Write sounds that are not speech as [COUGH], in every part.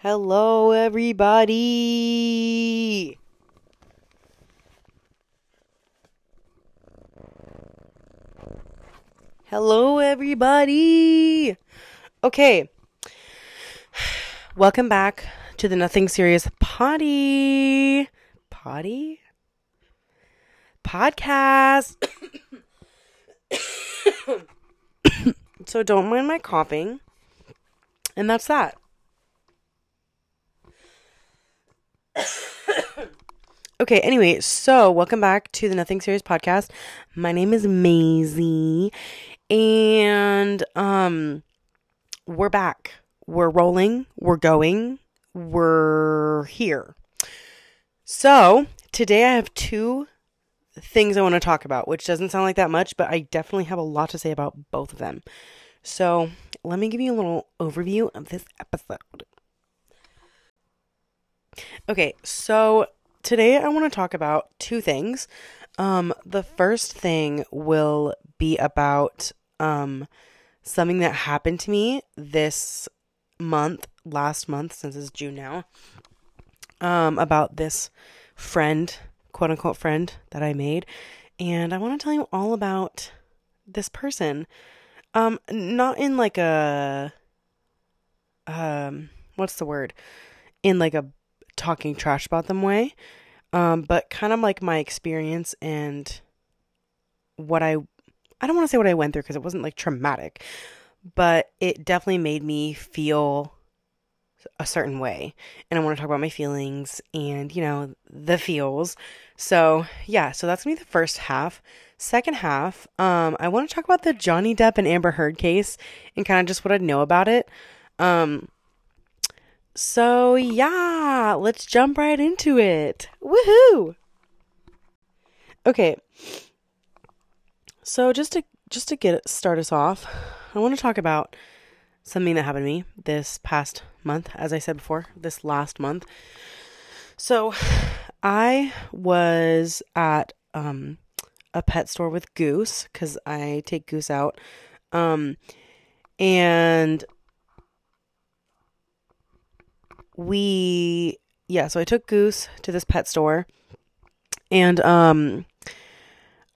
Hello, everybody. Hello, everybody. Okay. [SIGHS] Welcome back to the Nothing Serious Potty. Potty? Podcast. [COUGHS] so don't mind my coughing. And that's that. [COUGHS] okay, anyway, so welcome back to the Nothing Serious podcast. My name is Maisie and um we're back. We're rolling, we're going, we're here. So, today I have two things I want to talk about, which doesn't sound like that much, but I definitely have a lot to say about both of them. So, let me give you a little overview of this episode. Okay, so today I want to talk about two things. Um, the first thing will be about um, something that happened to me this month, last month, since it's June now, um, about this friend, quote unquote friend that I made. And I want to tell you all about this person. Um, not in like a, um, what's the word? In like a talking trash about them way, um, but kind of like my experience and what I I don't want to say what I went through because it wasn't like traumatic, but it definitely made me feel a certain way. And I want to talk about my feelings and, you know, the feels. So, yeah, so that's going to be the first half. Second half, um, I want to talk about the Johnny Depp and Amber Heard case and kind of just what I know about it. Um, so, yeah, let's jump right into it. Woohoo! Okay. So, just to just to get start us off, I want to talk about something that happened to me this past month, as I said before, this last month. So, I was at um a pet store with Goose cuz I take Goose out. Um and we yeah, so I took Goose to this pet store and um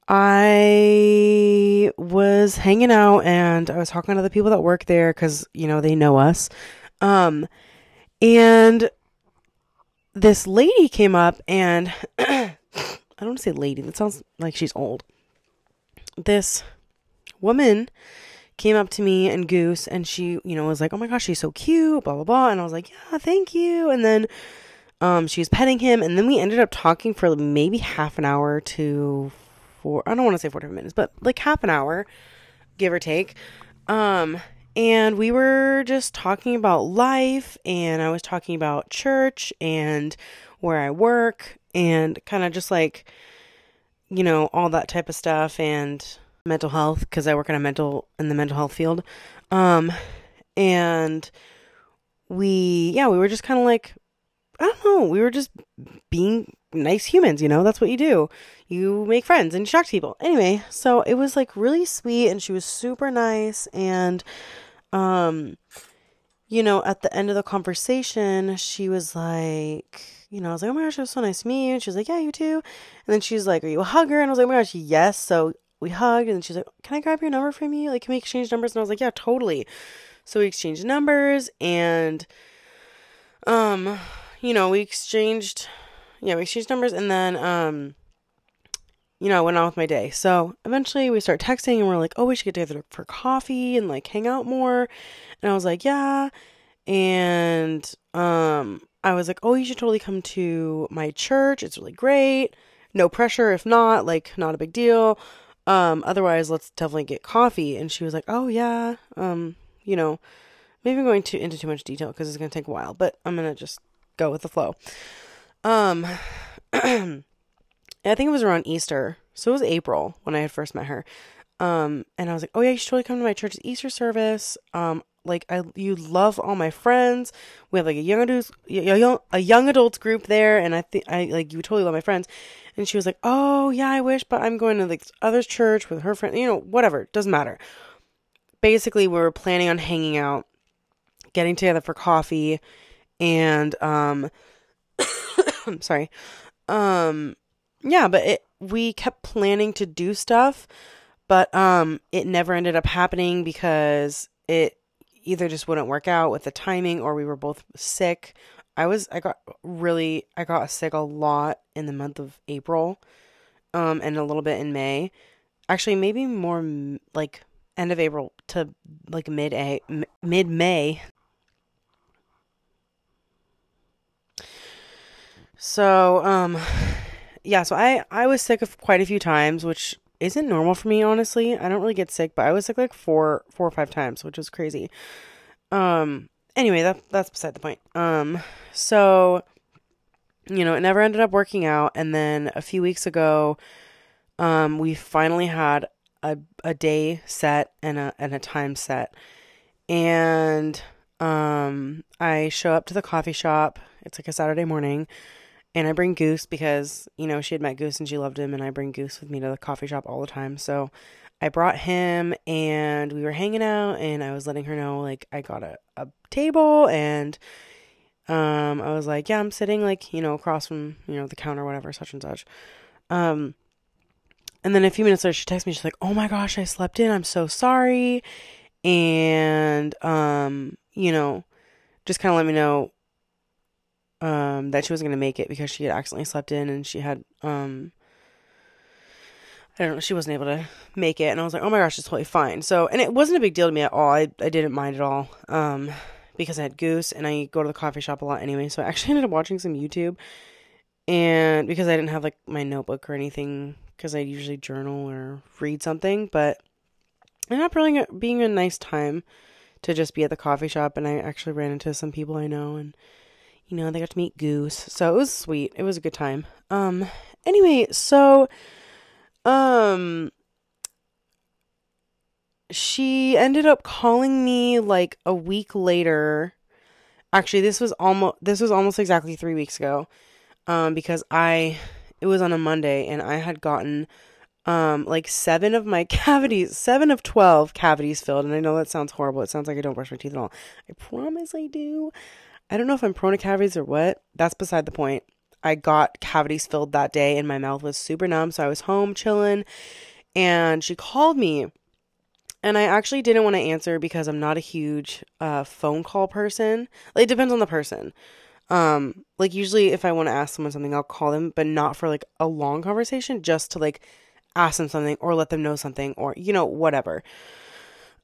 I was hanging out and I was talking to the people that work there cuz you know they know us. Um and this lady came up and [CLEARS THROAT] I don't want to say lady, that sounds like she's old. This woman came up to me and Goose and she, you know, was like, "Oh my gosh, she's so cute," blah blah blah, and I was like, "Yeah, thank you." And then um she was petting him and then we ended up talking for maybe half an hour to four I don't want to say 45 minutes, but like half an hour give or take. Um and we were just talking about life and I was talking about church and where I work and kind of just like you know, all that type of stuff and mental health because I work in a mental in the mental health field. Um and we yeah, we were just kind of like I don't know, we were just being nice humans, you know? That's what you do. You make friends and you talk to people. Anyway, so it was like really sweet and she was super nice and um you know, at the end of the conversation, she was like, you know, I was like, oh my gosh, it was so nice to meet you. And she was like, yeah, you too. And then she's like, are you a hugger? And I was like, oh my gosh, yes. So we hugged and she's like, Can I grab your number from you? Like, can we exchange numbers? And I was like, Yeah, totally. So we exchanged numbers and um, you know, we exchanged yeah, we exchanged numbers and then um you know, I went on with my day. So eventually we start texting and we're like, oh, we should get together for coffee and like hang out more. And I was like, yeah. And um, I was like, oh, you should totally come to my church. It's really great. No pressure. If not, like, not a big deal. Um, otherwise, let's definitely get coffee. And she was like, oh, yeah. Um, you know, maybe I'm going to into too much detail because it's going to take a while, but I'm going to just go with the flow. Um, [CLEARS THROAT] I think it was around Easter. So it was April when I had first met her. Um, and I was like, oh yeah, you should totally come to my church's Easter service. Um, like I, you love all my friends. We have like a young adults, a young adults group there, and I think I like you totally love my friends. And she was like, oh yeah, I wish, but I'm going to like other church with her friend. You know, whatever, doesn't matter. Basically, we were planning on hanging out, getting together for coffee, and um I'm [COUGHS] sorry. Um yeah, but it we kept planning to do stuff, but um it never ended up happening because it either just wouldn't work out with the timing or we were both sick. I was I got really I got sick a lot in the month of April um and a little bit in May. Actually, maybe more like end of April to like mid a mid May. So, um yeah, so I I was sick of quite a few times, which isn't normal for me honestly. I don't really get sick, but I was sick like four four or five times, which was crazy. Um anyway, that that's beside the point. Um so you know, it never ended up working out and then a few weeks ago um we finally had a a day set and a and a time set. And um I show up to the coffee shop. It's like a Saturday morning and I bring Goose because, you know, she had met Goose and she loved him, and I bring Goose with me to the coffee shop all the time. So I brought him and we were hanging out, and I was letting her know, like, I got a, a table, and um, I was like, yeah, I'm sitting, like, you know, across from, you know, the counter, whatever, such and such. Um, and then a few minutes later, she texts me, she's like, oh my gosh, I slept in, I'm so sorry. And, um, you know, just kind of let me know um, that she wasn't to make it because she had accidentally slept in and she had, um, I don't know, she wasn't able to make it. And I was like, oh my gosh, it's totally fine. So, and it wasn't a big deal to me at all. I, I didn't mind at all. Um, because I had Goose and I go to the coffee shop a lot anyway. So I actually [LAUGHS] ended up watching some YouTube and because I didn't have like my notebook or anything because I usually journal or read something, but it ended up really being a nice time to just be at the coffee shop and I actually ran into some people I know and you know, they got to meet Goose. So it was sweet. It was a good time. Um anyway, so um she ended up calling me like a week later. Actually, this was almost this was almost exactly 3 weeks ago. Um because I it was on a Monday and I had gotten um like 7 of my [LAUGHS] cavities, 7 of 12 cavities filled and I know that sounds horrible. It sounds like I don't brush my teeth at all. I promise I do. I don't know if I'm prone to cavities or what. That's beside the point. I got cavities filled that day and my mouth was super numb. So I was home chilling and she called me. And I actually didn't want to answer because I'm not a huge uh, phone call person. Like, it depends on the person. Um, like usually if I want to ask someone something, I'll call them, but not for like a long conversation, just to like ask them something or let them know something or you know whatever.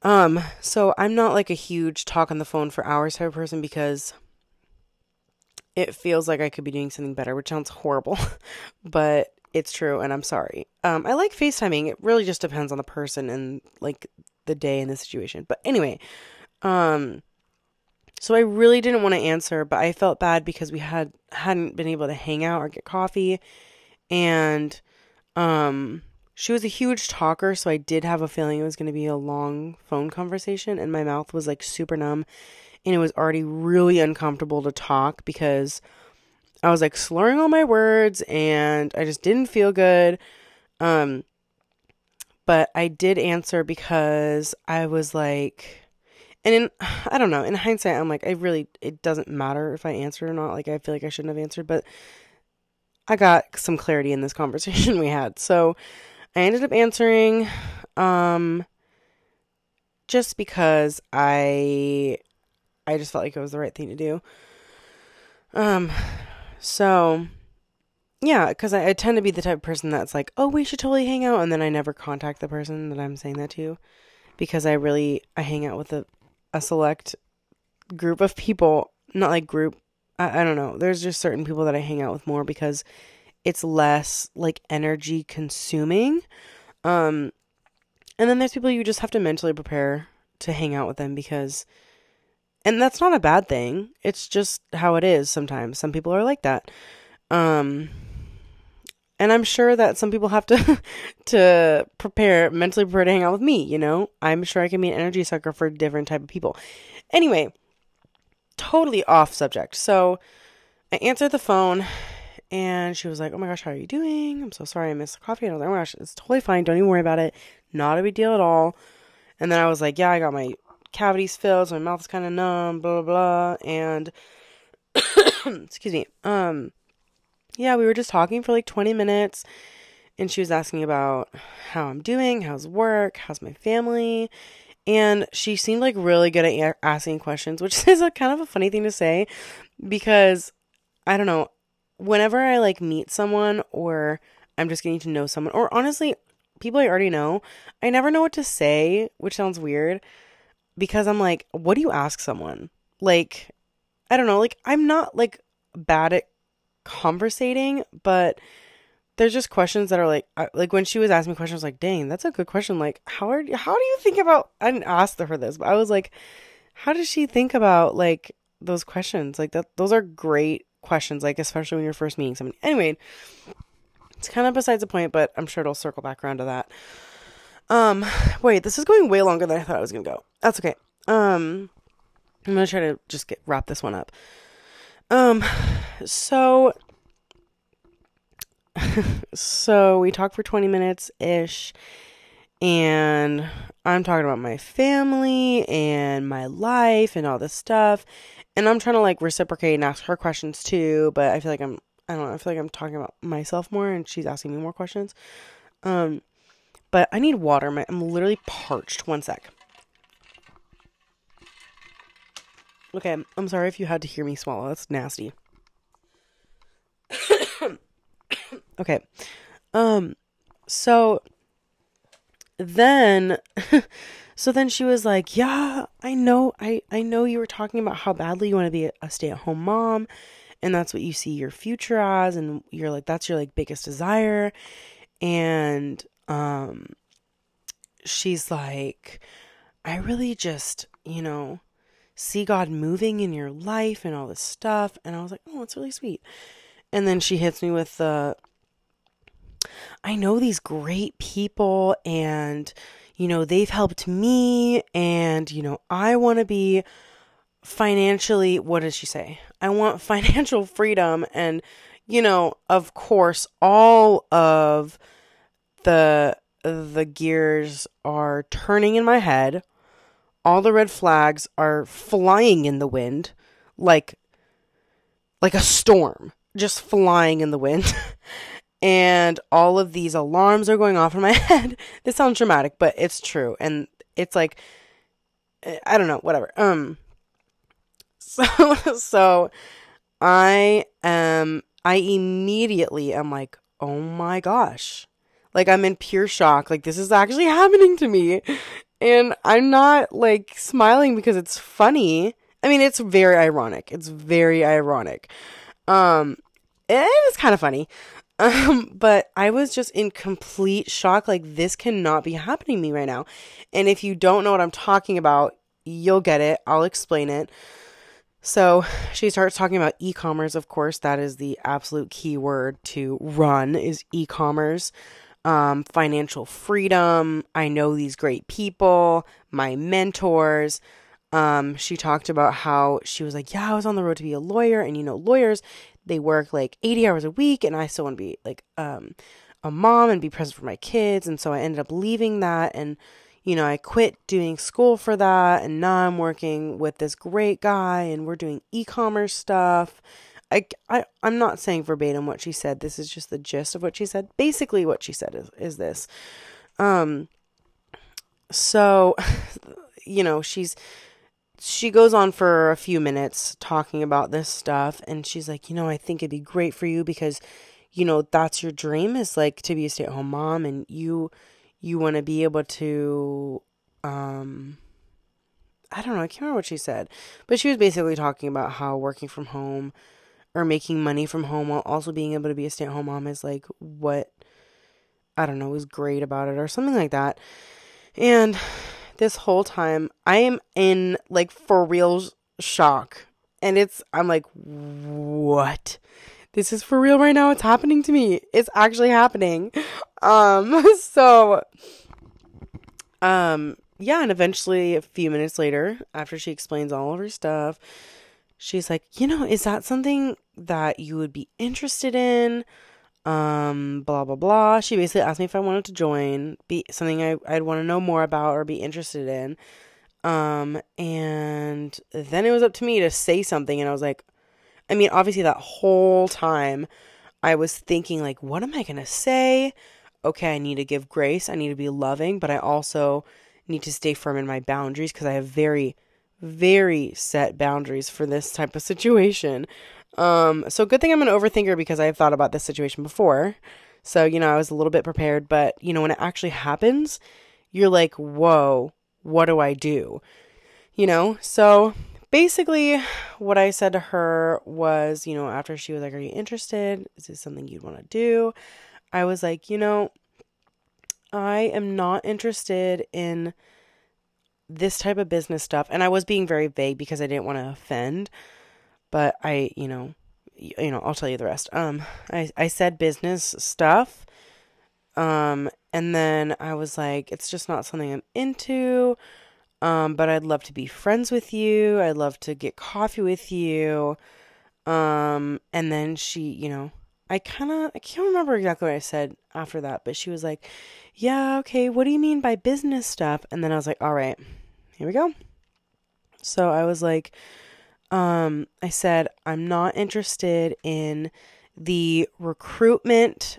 Um, so I'm not like a huge talk on the phone for hours type of person because it feels like I could be doing something better, which sounds horrible, [LAUGHS] but it's true and I'm sorry. Um, I like FaceTiming. It really just depends on the person and like the day and the situation. But anyway, um, so I really didn't want to answer, but I felt bad because we had hadn't been able to hang out or get coffee, and um, she was a huge talker, so I did have a feeling it was going to be a long phone conversation, and my mouth was like super numb and it was already really uncomfortable to talk because I was like slurring all my words and I just didn't feel good. Um but I did answer because I was like and in [SIGHS] I don't know, in hindsight I'm like I really it doesn't matter if I answer or not. Like I feel like I shouldn't have answered, but I got some clarity in this conversation [LAUGHS] we had. So I ended up answering um just because I I just felt like it was the right thing to do. Um, so yeah, because I, I, tend to be the type of person that's like, oh, we should totally hang out, and then I never contact the person that I'm saying that to, because I really I hang out with a a select group of people, not like group. I, I don't know. There's just certain people that I hang out with more because it's less like energy consuming. Um, and then there's people you just have to mentally prepare to hang out with them because and that's not a bad thing. It's just how it is sometimes. Some people are like that. Um and I'm sure that some people have to [LAUGHS] to prepare mentally prepare to hang out with me, you know? I'm sure I can be an energy sucker for different type of people. Anyway, totally off subject. So I answered the phone and she was like, Oh my gosh, how are you doing? I'm so sorry I missed the coffee. And I was like, Oh my gosh, it's totally fine. Don't even worry about it. Not a big deal at all. And then I was like, Yeah, I got my cavities filled, so my mouth's kind of numb, blah, blah, blah. And [COUGHS] excuse me. Um, yeah, we were just talking for like 20 minutes and she was asking about how I'm doing, how's work, how's my family. And she seemed like really good at asking questions, which [LAUGHS] is a kind of a funny thing to say because I don't know, whenever I like meet someone or I'm just getting to know someone or honestly, people I already know, I never know what to say, which sounds weird because I'm like, what do you ask someone? Like, I don't know, like I'm not like bad at conversating, but there's just questions that are like like when she was asking me questions like dang that's a good question. Like how are how do you think about I didn't ask her this but I was like how does she think about like those questions? Like that those are great questions like especially when you're first meeting someone. Anyway it's kind of besides the point but I'm sure it'll circle back around to that um wait this is going way longer than I thought I was gonna go that's okay um I'm gonna try to just get wrap this one up um so [LAUGHS] so we talked for 20 minutes ish and I'm talking about my family and my life and all this stuff. And I'm trying to like reciprocate and ask her questions too, but I feel like I'm I don't know, I feel like I'm talking about myself more and she's asking me more questions. Um but I need water. I'm literally parched. One sec. Okay, I'm sorry if you had to hear me swallow. That's nasty. [COUGHS] Okay. Um so then [LAUGHS] so then she was like, "Yeah, I know. I I know you were talking about how badly you want to be a stay-at-home mom and that's what you see your future as and you're like that's your like biggest desire." And um she's like, "I really just, you know, see God moving in your life and all this stuff." And I was like, "Oh, that's really sweet." And then she hits me with the I know these great people and, you know, they've helped me and, you know, I want to be financially, what does she say? [LAUGHS] I want financial freedom and, you know, of course, all of the the gears are turning in my head. All the red flags are flying in the wind like like a storm, just flying in the wind. [LAUGHS] and all of these alarms are going off in my [LAUGHS] head. this sounds dramatic, but it's true. And it's like I don't know, whatever. Um [LAUGHS] so so I am I immediately am like, "Oh my gosh." Like I'm in pure shock. Like this is actually [LAUGHS] happening to me. And I'm not like smiling because it's funny. I mean, it's very ironic. It's very ironic. Um it is kind of funny. [LAUGHS] Um, but I was just in complete shock. Like, this cannot be happening to me right now. And if you don't know what I'm talking about, you'll get it. I'll explain it. So [SIGHS] she starts talking about e commerce. Of course, that is the absolute key word to run is e commerce. Um, financial freedom. I know these great people, my mentors. Um, she talked about how she was like, Yeah, I was on the road to be a lawyer, and you know, lawyers, they work like 80 hours a week and I still want to be like um a mom and be present for my kids and so I ended up leaving that and you know, I quit doing school for that and now I'm working with this great guy and we're doing e-commerce stuff. I, I I'm not saying verbatim what she said. This is just the gist of what she said. Basically what she said is is this. Um so [LAUGHS] you know, she's she goes on for a few minutes talking about this stuff and she's like, "You know, I think it'd be great for you because you know, that's your dream is like to be a stay-at-home mom and you you want to be able to um I don't know, I can't remember what she said. But she was basically talking about how working from home or making money from home while also being able to be a stay-at-home mom is like what I don't know, is great about it or something like that. And this whole time I am in like for real shock. And it's I'm like what? This is for real right now. It's happening to me. It's actually happening. [LAUGHS] Um [LAUGHS] so um yeah, and eventually a few minutes later, after she explains all of her stuff, she's like, "You know, is that something that you would be interested in?" um, blah blah blah. She basically asked me if I wanted to join, be something I, I'd want to know more about or be interested in. Um, and then it was up to me to say something, and I was like, I mean, obviously, that whole time I was thinking, like, what am I to say? Okay, I need to give grace. I need to be loving, but I also need to stay firm in my boundaries because I have very, very set boundaries for this type of situation. Um, so good thing I'm an overthinker because I've thought about this situation before. So, you know, I was a little bit prepared, but you know, when it actually happens, you're like, whoa, what do I do? You know, so basically what I said to her was, you know, after she was like, Are you interested? Is this something you'd want to do? I was like, you know, I am not interested in this type of business stuff. And I was being very vague because I didn't want to offend. But I, you know, you know, I'll tell you the rest. Um, I, I said business stuff. Um, and then I was like, it's just not something I'm into. Um, but I'd love to be friends with you. I'd love to get coffee with you. Um, and then she, you know, I kind of, I can't remember exactly what I said after that, but she was like, yeah, okay, what do you mean by business stuff? And then I was like, all right, here we go. So I was like, um, I said, I'm not interested in the recruitment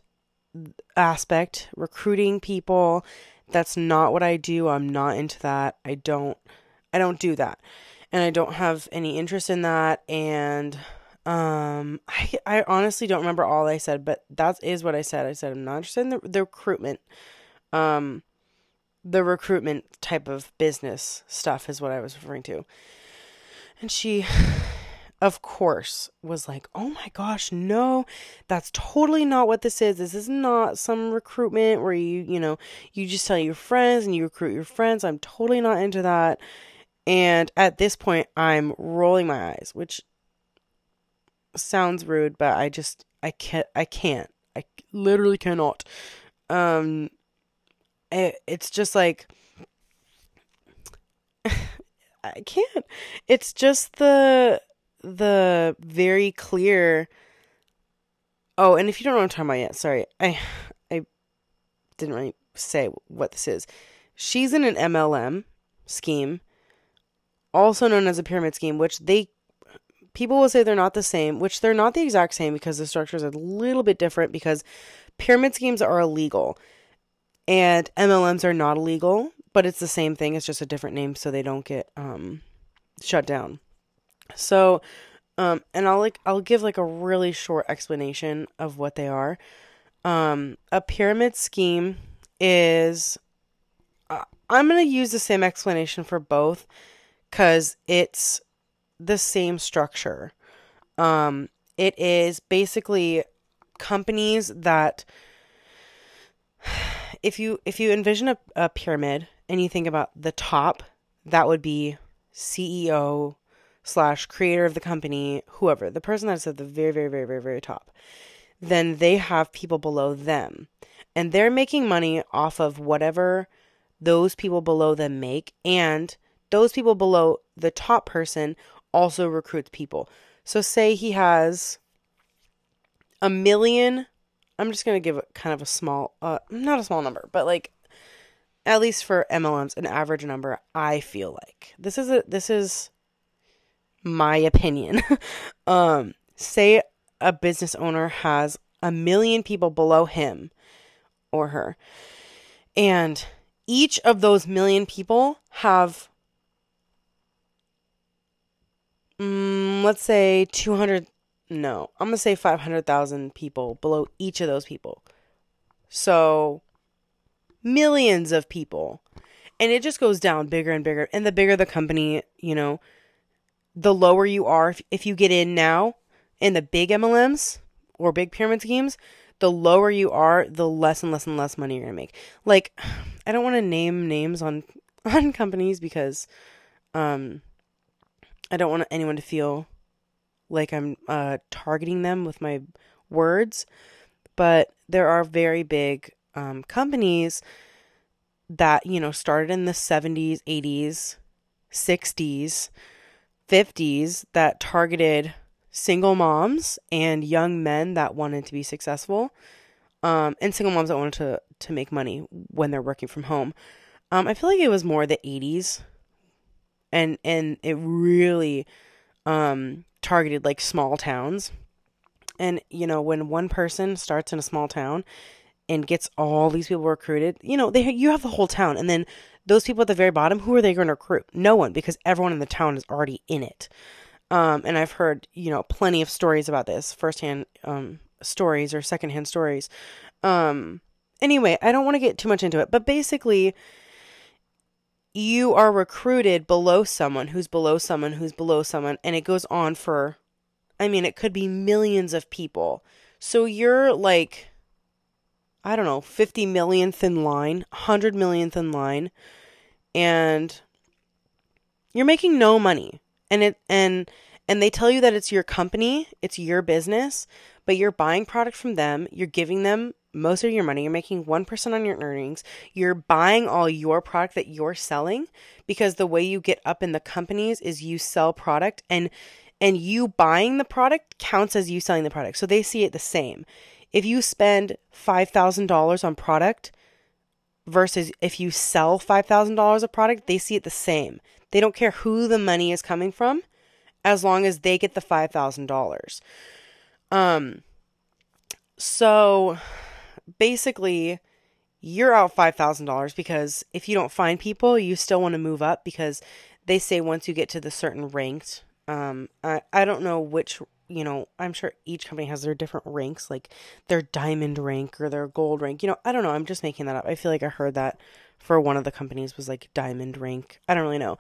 aspect, recruiting people. That's not what I do. I'm not into that. I don't I don't do that. And I don't have any interest in that and um I I honestly don't remember all I said, but that is what I said. I said I'm not interested in the, the recruitment um the recruitment type of business stuff is what I was referring to. And she, [SIGHS] of course, was like, oh my gosh, no, that's totally not what this is. This is not some recruitment where you, you know, you just tell your friends and you recruit your friends. I'm totally not into that. And at this point, I'm rolling my eyes, which sounds rude, but I just, I can't, I can't, I literally cannot. Um, it, it's just like, [SIGHS] I can't. It's just the the very clear. Oh, and if you don't know what I'm talking about yet, sorry, I [SIGHS] I didn't really say what this is. She's in an MLM scheme, also known as a pyramid scheme, which they people will say they're not the same, which they're not the exact same because the structure is a little bit different because pyramid schemes are illegal and MLMs are not illegal but it's the same thing. It's just a different name so they don't get um, shut down. So, um, and I'll like I'll give like a really short explanation of what they are. Um, a pyramid scheme is uh, I'm gonna use the same explanation for both because it's the same structure. Um, it is basically companies that if you if you envision a, a pyramid and you think about the top, that would be CEO slash creator of the company, whoever, the person that's at the very, very, very, very, very top. Then they have people below them. And they're making money off of whatever those people below them make. And those people below the top person also recruits people. So, say he has a million. I'm just going to give kind of a small, uh, not a small number, but like at least for MLMs, an average number, I feel like. This is a this is my opinion. [LAUGHS] um, say a business owner has a million people below him or her. And each of those million people have mm, let's say 200 no, I'm to say 500,000 people below each of those people. So millions of people. And it just goes down bigger and bigger. And the bigger the company, you know, the lower you are. If, if you get in now in the big MLMs or big pyramid schemes, the lower you are, the less and less and less money you're gonna make. Like, [SIGHS] I don't want to name names on [LAUGHS] on companies because, um, I don't want anyone to feel like I'm uh targeting them with my words. But there are very big um, companies that, you know, started in the 70s, 80s, 60s, 50s that targeted single moms and young men that wanted to be successful. Um, and single moms that wanted to, to make money when they're working from home. Um, I feel like it was more the 80s and and it really um, targeted like small towns. And, you know, when one person starts in a small town and gets all these people recruited, you know, they you have the whole town. And then those people at the very bottom, who are they going to recruit? No one, because everyone in the town is already in it. Um, and I've heard, you know, plenty of stories about this, firsthand um, stories or secondhand stories. Um, anyway, I don't want to get too much into it, but basically, you are recruited below someone who's below someone who's below someone, and it goes on for, I mean, it could be millions of people. So you're like, I don't know, 50 millionth in line, 100 millionth in line, and you're making no money. And it, and, and they tell you that it's your company, it's your business, but you're buying product from them, you're giving them most of your money. You're making 1% on your earnings. You're buying all your product that you're selling because the way you get up in the companies is you sell product and and you buying the product counts as you selling the product. So they see it the same. If you spend $5,000 on product versus if you sell $5,000 of product, they see it the same. They don't care who the money is coming from as long as they get the $5,000. Um so basically you're out $5,000 because if you don't find people, you still want to move up because they say once you get to the certain ranked, um, I, I don't know which, you know, I'm sure each company has their different ranks, like their diamond rank or their gold rank. You know, I don't know. I'm just making that up. I feel like I heard that for one of the companies was like diamond rank. I don't really know.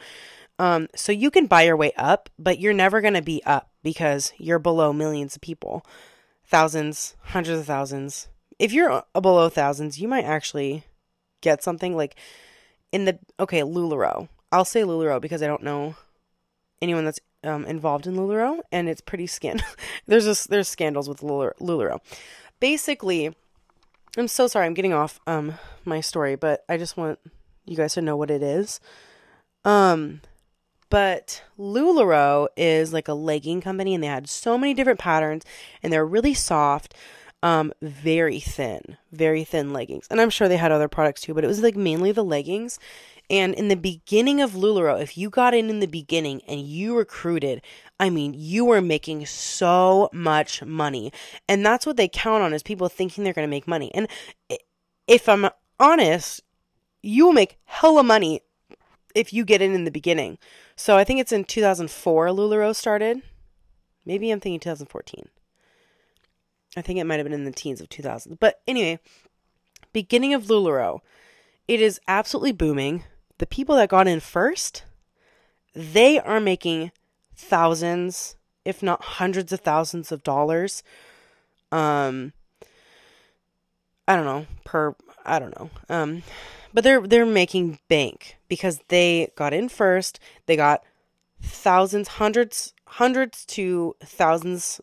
Um, so you can buy your way up, but you're never going to be up because you're below millions of people, thousands, hundreds of thousands, if you're below thousands, you might actually get something like in the okay Lularoe. I'll say Lularoe because I don't know anyone that's um, involved in Lularoe, and it's pretty skin. [LAUGHS] there's just there's scandals with Lularoe. Basically, I'm so sorry I'm getting off um my story, but I just want you guys to know what it is. Um, but Lularoe is like a legging company, and they had so many different patterns, and they're really soft um, very thin, very thin leggings. And I'm sure they had other products too, but it was like mainly the leggings. And in the beginning of LuLaRoe, if you got in in the beginning and you recruited, I mean, you were making so much money. And that's what they count on is people thinking they're going to make money. And if I'm honest, you will make hella money if you get in in the beginning. So I think it's in 2004 LuLaRoe started. Maybe I'm thinking 2014. I think it might have been in the teens of 2000. But anyway, beginning of LuLaRoe, it is absolutely booming. The people that got in first, they are making thousands, if not hundreds of thousands of dollars. Um, I don't know per I don't know. Um, but they're they're making bank because they got in first. They got thousands, hundreds, hundreds to thousands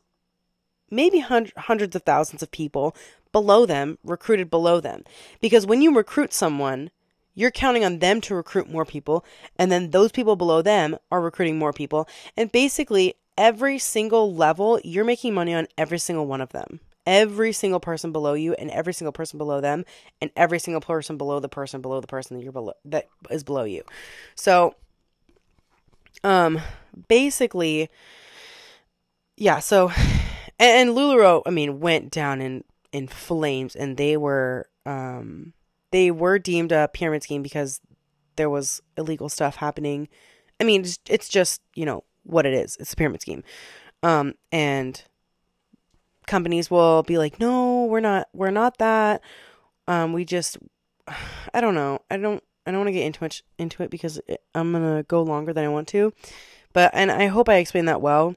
maybe hundreds of thousands of people below them recruited below them. Because when you recruit someone, you're counting on them to recruit more people, and then those people below them are recruiting more people. And basically, every single level, you're making money on every single one of them. Every single person below you, and every single person below them, and every single person below the person below the person that you're below that is below you. So, um, basically, yeah. So and, and LuLaRoe, I mean, went down in in flames, and they were um they were deemed a pyramid scheme because there was illegal stuff happening. I mean, it's, it's just you know what it is. It's a pyramid scheme, um, and companies will be like, no, we're not, we're not that. Um, we just, [SIGHS] I don't know, I don't, I don't want to get into much into it because I'm gonna go longer than I want to, but and I hope I explained that well.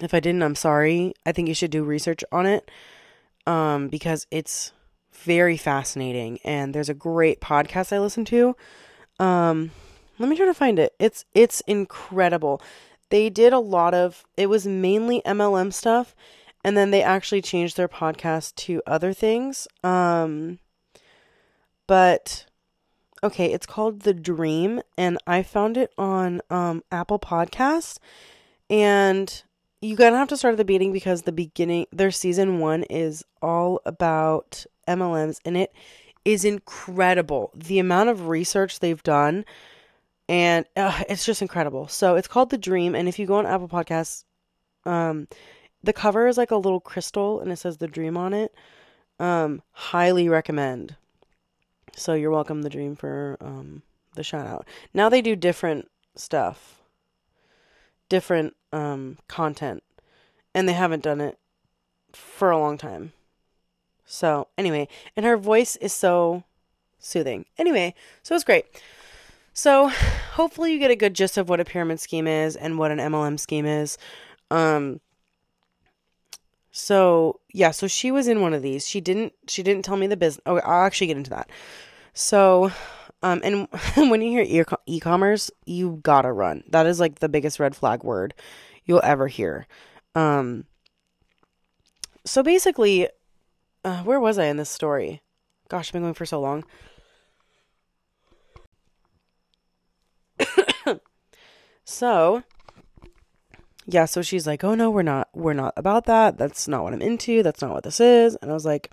If I didn't, I'm sorry. I think you should do research on it um, because it's very fascinating. And there's a great podcast I listen to. Um, let me try to find it. It's it's incredible. They did a lot of it was mainly MLM stuff and then they actually changed their podcast to other things. Um but okay, it's called The Dream and I found it on um Apple Podcast and you gotta have to start at the beginning because the beginning their season one is all about MLMs and it is incredible. The amount of research they've done and uh, it's just incredible. So it's called The Dream and if you go on Apple Podcasts Um, the cover is like a little crystal and it says the dream on it. Um, highly recommend. So you're welcome, the dream, for um, the shout out. Now they do different stuff, different um, content, and they haven't done it for a long time. So, anyway, and her voice is so soothing. Anyway, so it's great. So, hopefully, you get a good gist of what a pyramid scheme is and what an MLM scheme is. Um, so yeah, so she was in one of these. She didn't. She didn't tell me the business. Oh, I'll actually get into that. So, um, and [LAUGHS] when you hear e-commerce, you gotta run. That is like the biggest red flag word you'll ever hear. Um, so basically, uh, where was I in this story? Gosh, I've been going for so long. [COUGHS] so, yeah, so she's like, "Oh no, we're not we're not about that. That's not what I'm into. That's not what this is." And I was like,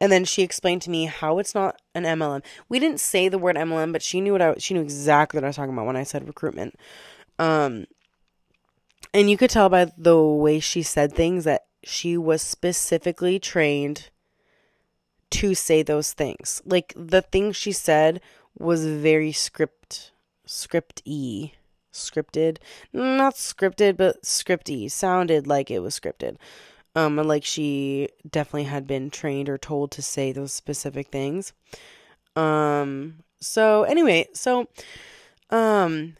and then she explained to me how it's not an MLM. We didn't say the word MLM, but she knew what I she knew exactly what I was talking about when I said recruitment. Um and you could tell by the way she said things that she was specifically trained to say those things. Like the things she said was very script script y scripted not scripted but scripty sounded like it was scripted um like she definitely had been trained or told to say those specific things um so anyway so um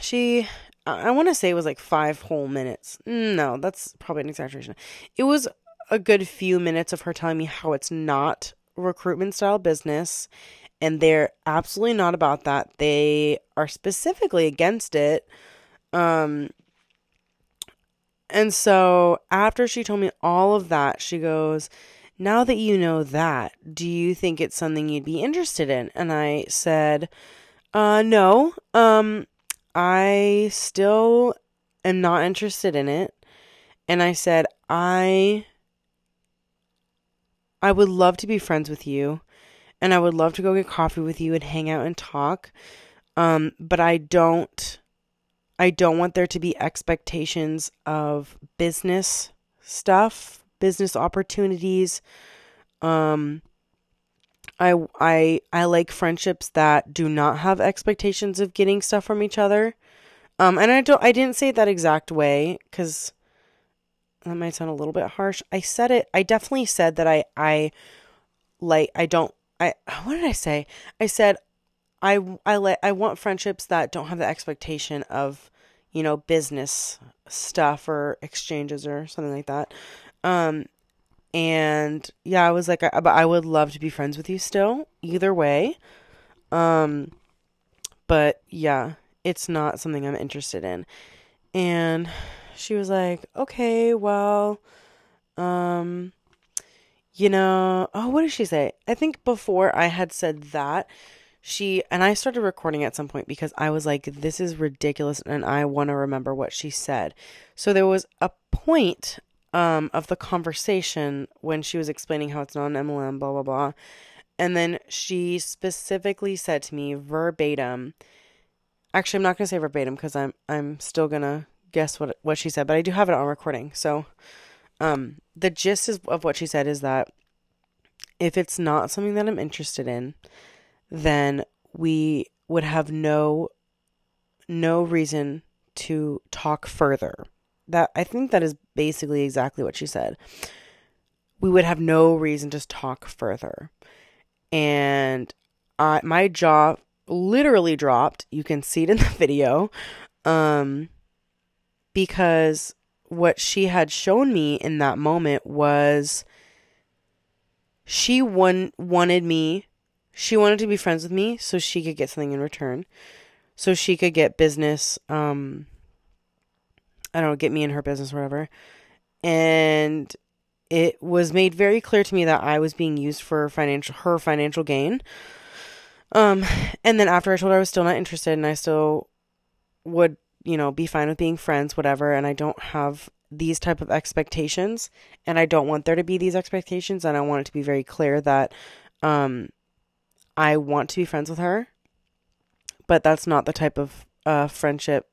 she i, I want to say it was like five whole minutes no that's probably an exaggeration it was a good few minutes of her telling me how it's not recruitment style business and they're absolutely not about that. They are specifically against it. Um and so after she told me all of that, she goes, "Now that you know that, do you think it's something you'd be interested in?" And I said, "Uh no. Um I still am not interested in it." And I said, "I I would love to be friends with you and I would love to go get coffee with you and hang out and talk. Um, but I don't I don't want there to be expectations of business stuff, business opportunities. Um I I I like friendships that do not have expectations of getting stuff from each other. Um and I don't I didn't say it that exact way cuz that might sound a little bit harsh. I said it I definitely said that I I like I don't I [SIGHS] what did I say? I said I I let I want friendships that don't have the expectation of you know business stuff or exchanges or something like that. Um, and yeah, I was like, I, I would love to be friends with you still, either way. Um, but yeah, it's not something I'm interested in. And she was like, okay, well, um, you know, oh, what did she say? I think before I had said that, she and I started recording at some point because I was like, this is ridiculous and I want to remember what she said. So there was a point um, of the conversation when she was explaining how it's not an MLM, blah, blah, blah. And then she specifically said to me verbatim, actually, I'm not going to say verbatim because I'm, I'm still going to guess what, what she said, but I do have it on recording. So um, the gist is, of what she said is that if it's not something that I'm interested in, then we would have no no reason to talk further. That I think that is basically exactly what she said. We would have no reason to talk further. And I my jaw literally dropped. You can see it in the [LAUGHS] video. Um because what she had shown me in that moment was she one wanted me she wanted to be friends with me so she could get something in return. So she could get business um i don't know get me in her business whatever. And it was made very clear to me that i was being used for financial her financial gain. Um and then after i told her i was still not interested and i still would you know, be fine with being friends, whatever, and I don't have these type of expectations and I don't want there to be these expectations and I want it to be very clear that um I want to be friends with her. But that's not the type of uh friendship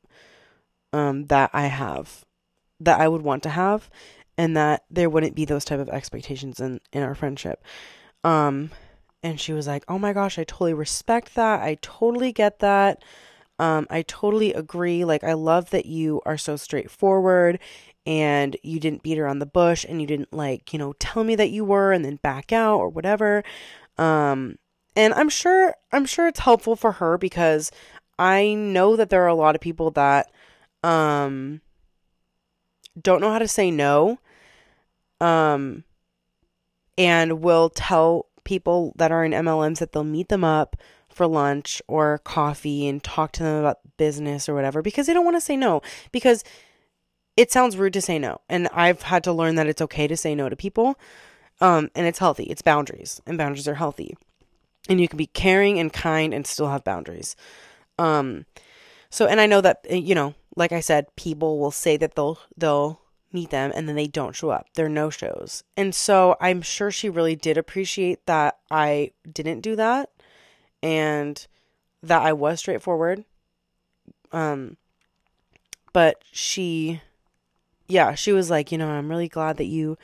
um that I have. that I would want to have and that there wouldn't be those type of expectations in in our friendship. Um and she was like, "Oh my gosh, I totally respect that. I totally get that. Um I totally agree. Like I love that you are so straightforward and you didn't beat around the bush and you didn't like, you know, tell me that you were and then back out or whatever." Um and I'm sure I'm sure it's helpful for her because I know that there are a lot of people that um don't know how to say no um and will tell people that are in MLMs that they'll meet them up for lunch or coffee and talk to them about business or whatever because they don't want to say no. Because it sounds rude to say no and I've had to learn that it's okay to say no to people um and it's healthy. It's boundaries and boundaries are healthy and you can be caring and kind and still have boundaries um, so and I know that eh, you know, like I said, people will say that they'll they'll meet them and then they don't show up. They're no shows. And so I'm sure she really did appreciate that I didn't do that and that I was straightforward. Um but she yeah, she was like, you know, I'm really glad that you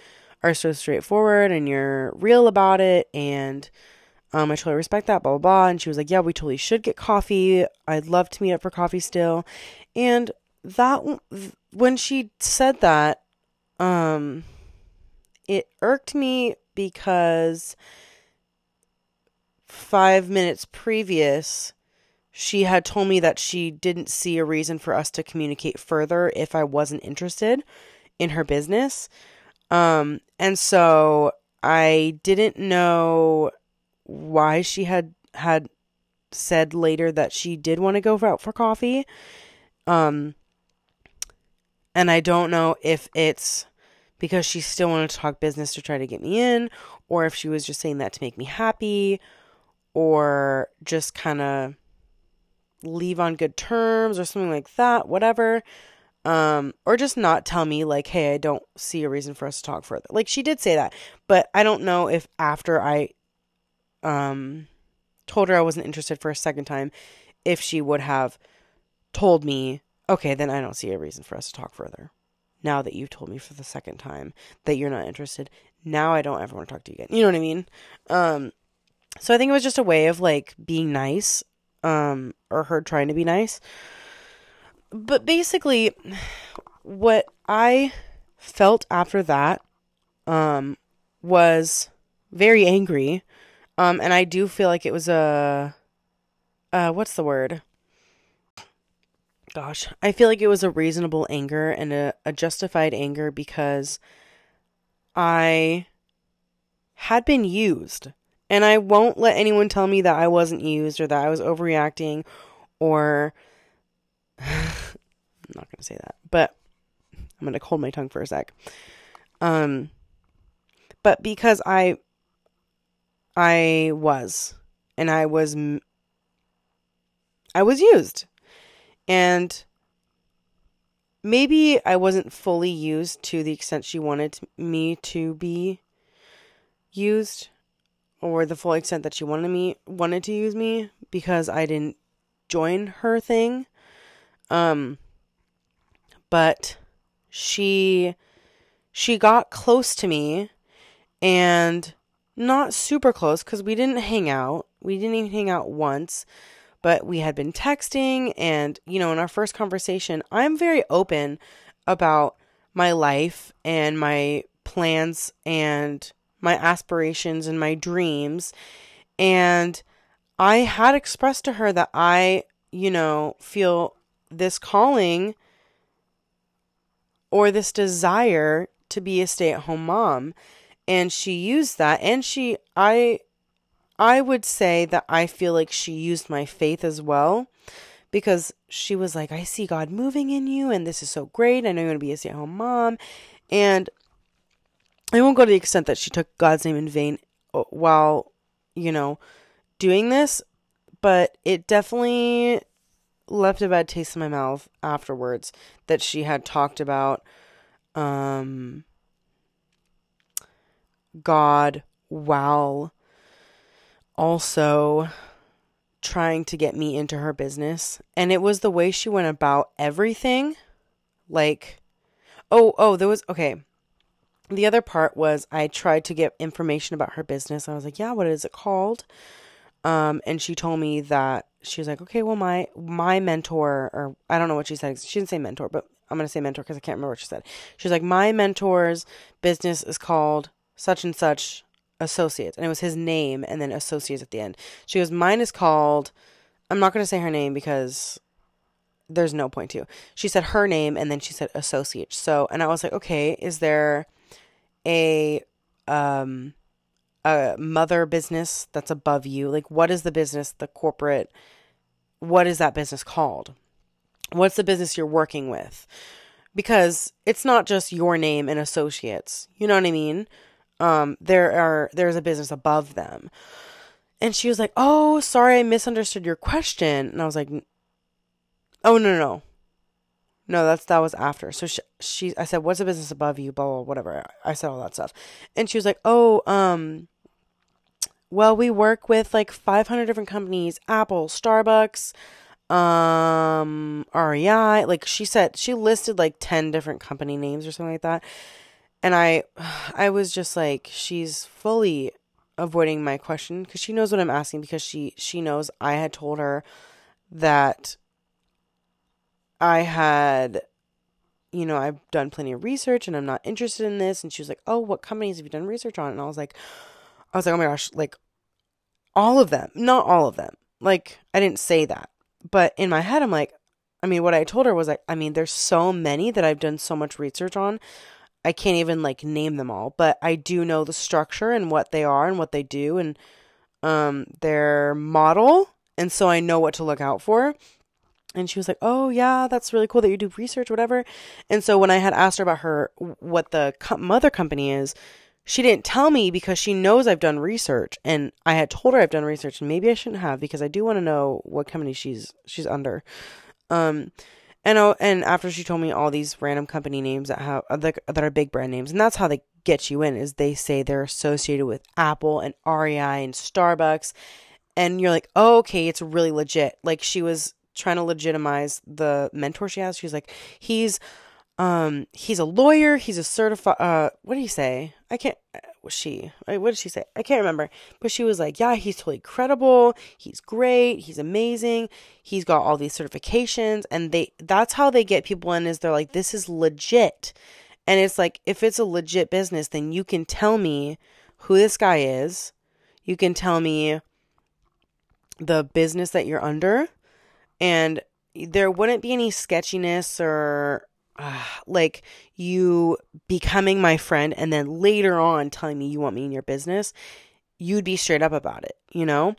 are so straightforward and you're real about it and um, I totally respect that, blah, blah, blah. And she was like, yeah, we totally should get coffee. I'd love to meet up for coffee still. And that, when she said that, um, it irked me because five minutes previous, she had told me that she didn't see a reason for us to communicate further if I wasn't interested in her business. Um, and so I didn't know why she had had said later that she did want to go out for coffee. Um and I don't know if it's because she still wanted to talk business to try to get me in or if she was just saying that to make me happy or just kind of leave on good terms or something like that, whatever. Um, or just not tell me like, hey, I don't see a reason for us to talk further. Like she did say that, but I don't know if after I um, told her I wasn't interested for a second time, if she would have told me, okay, then I don't see a reason for us to talk further. Now that you've told me for the second time that you're not interested, now I don't ever want to talk to you again. You know what I mean? Um, so I think it was just a way of like being nice, um, or her trying to be nice. But basically, what I felt after that, um, was very angry um, and I do feel like it was a, uh, what's the word? Gosh, I feel like it was a reasonable anger and a, a justified anger because I had been used. And I won't let anyone tell me that I wasn't used or that I was overreacting or. [SIGHS] I'm not going to say that, but I'm going to hold my tongue for a sec. Um, but because I I was. And I was I was used. And maybe I wasn't fully used to the extent she wanted me to be used or the full extent that she wanted me wanted to use me because I didn't join her thing. Um but she she got close to me and not super close because we didn't hang out. We didn't even hang out once, but we had been texting. And, you know, in our first conversation, I'm very open about my life and my plans and my aspirations and my dreams. And I had expressed to her that I, you know, feel this calling or this desire to be a stay at home mom and she used that and she I I would say that I feel like she used my faith as well because she was like I see God moving in you and this is so great. I know you're going to be a stay-at-home mom and I won't go to the extent that she took God's name in vain uh, while, you know, doing this, but it definitely left a bad taste in my mouth afterwards that she had talked about um God while also trying to get me into her business. And it was the way she went about everything. Like, oh, oh, there was okay. The other part was I tried to get information about her business. I was like, "Yeah, what is it called?" Um, and she told me that she was like, "Okay, well, my my mentor, or I don't know what she said. She didn't say mentor, but I'm gonna say mentor because I can't remember what she said. She was like, "My mentor's business is called such and such associates," and it was his name and then associates at the end. She goes, "Mine is called." I'm not gonna say her name because there's no point to. She said her name and then she said associate. So, and I was like, okay, is there a um a mother business that's above you? Like what is the business, the corporate what is that business called? What's the business you're working with? Because it's not just your name and associates. You know what I mean? Um there are there's a business above them. And she was like, "Oh, sorry, I misunderstood your question." And I was like, Oh no no no. No, that's that was after. So she, she I said, "What's the business above you?" Blah, blah whatever. I said all that stuff, and she was like, "Oh, um, well, we work with like 500 different companies: Apple, Starbucks, um, REI." Like she said, she listed like 10 different company names or something like that, and I, [SIGHS] I was just like, she's fully avoiding my question because she knows what I'm asking because she she knows I had told her that I had, you know, I've done plenty of research and I'm not interested in this. And she was like, Oh, what companies have you done research on? And I was like, I was like, Oh my gosh, like all of them. Not all of them. Like, I didn't say that. But in my head, I'm like, I mean, what I told her was like, I mean, there's so many that I've done so much research on. I can't even like name them all, but I do know the structure and what they are and what they do and um their model, and so I know what to look out for. And she was like, "Oh yeah, that's really cool that you do research, whatever." And so when I had asked her about her what the co- mother company is, she didn't tell me because she knows I've done research, and I had told her I've done research, and maybe I shouldn't have because I do want to know what company she's she's under. Um, and oh, and after she told me all these random company names that have that are big brand names, and that's how they get you in is they say they're associated with Apple and REI and Starbucks, and you're like, oh, okay, it's really legit. Like she was trying to legitimize the mentor she has. She's like, he's um he's a lawyer, he's a certified uh what do you say? I can't she what did she say? I can't remember. But she was like, Yeah, he's totally credible, he's great, he's amazing, he's got all these certifications, and they that's how they get people in is they're like, This is legit. And it's like, if it's a legit business, then you can tell me who this guy is. You can tell me the business that you're under and there wouldn't be any sketchiness or uh, like you becoming my friend and then later on telling me you want me in your business, you'd be straight up about it, you know?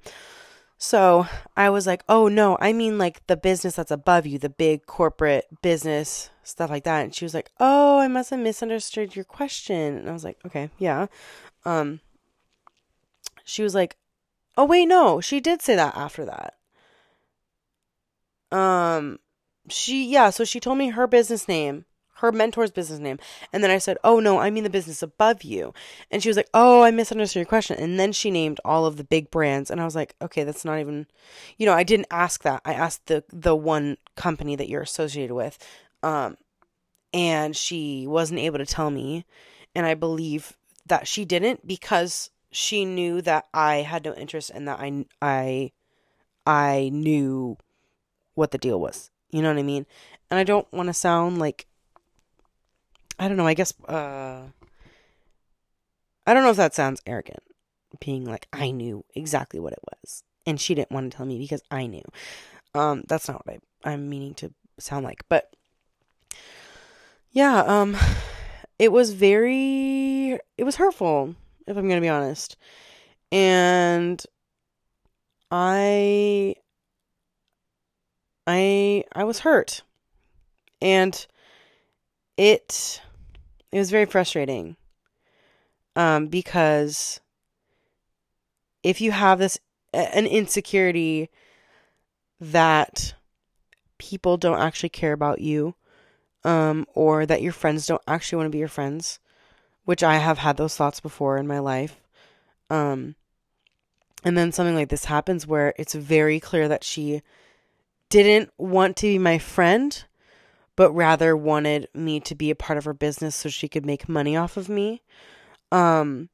So I was like, oh no, I mean like the business that's above you, the big corporate business, stuff like that. And she was like, oh, I must have misunderstood your question. And I was like, okay, yeah. Um, she was like, oh, wait, no, she did say that after that um she yeah so she told me her business name her mentor's business name. And then i said oh no i mean the business above you. And she was like oh i misunderstood your question. And then she named all of the big brands. And i was like okay that's not even you know i didn't ask that. I asked the the one company that you're associated with. Um and she wasn't able to tell me. And i believe that she didn't because she knew that i had no interest and that i i i knew what the deal was. You know what I mean? And I don't want to sound like I don't know, I guess uh I don't know if that sounds arrogant being like I knew exactly what it was and she didn't want to tell me because I knew. Um that's not what I I'm meaning to sound like, but yeah, um it was very it was hurtful if I'm going to be honest. And I I I was hurt. And it it was very frustrating. Um because if you have this an insecurity that people don't actually care about you um or that your friends don't actually want to be your friends, which I have had those thoughts before in my life. Um and then something like this happens where it's very clear that she didn't want to be my friend, but rather wanted me to be a part of her business so she could make money off of me. Um,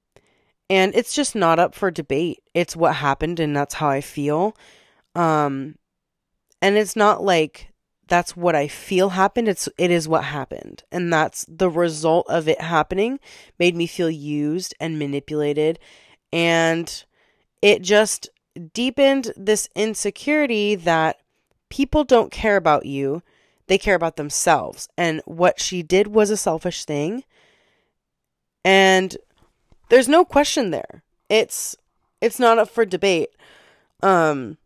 and it's just not up for debate. It's what happened and that's how I feel. Um, and it's not like that's what I feel happened. It's it is what happened. And that's the result of it happening made me feel used and manipulated and it just deepened this insecurity that people don't care about you. They care about themselves. And what she did was a selfish thing. And there's no question there. It's it's not up for debate. Um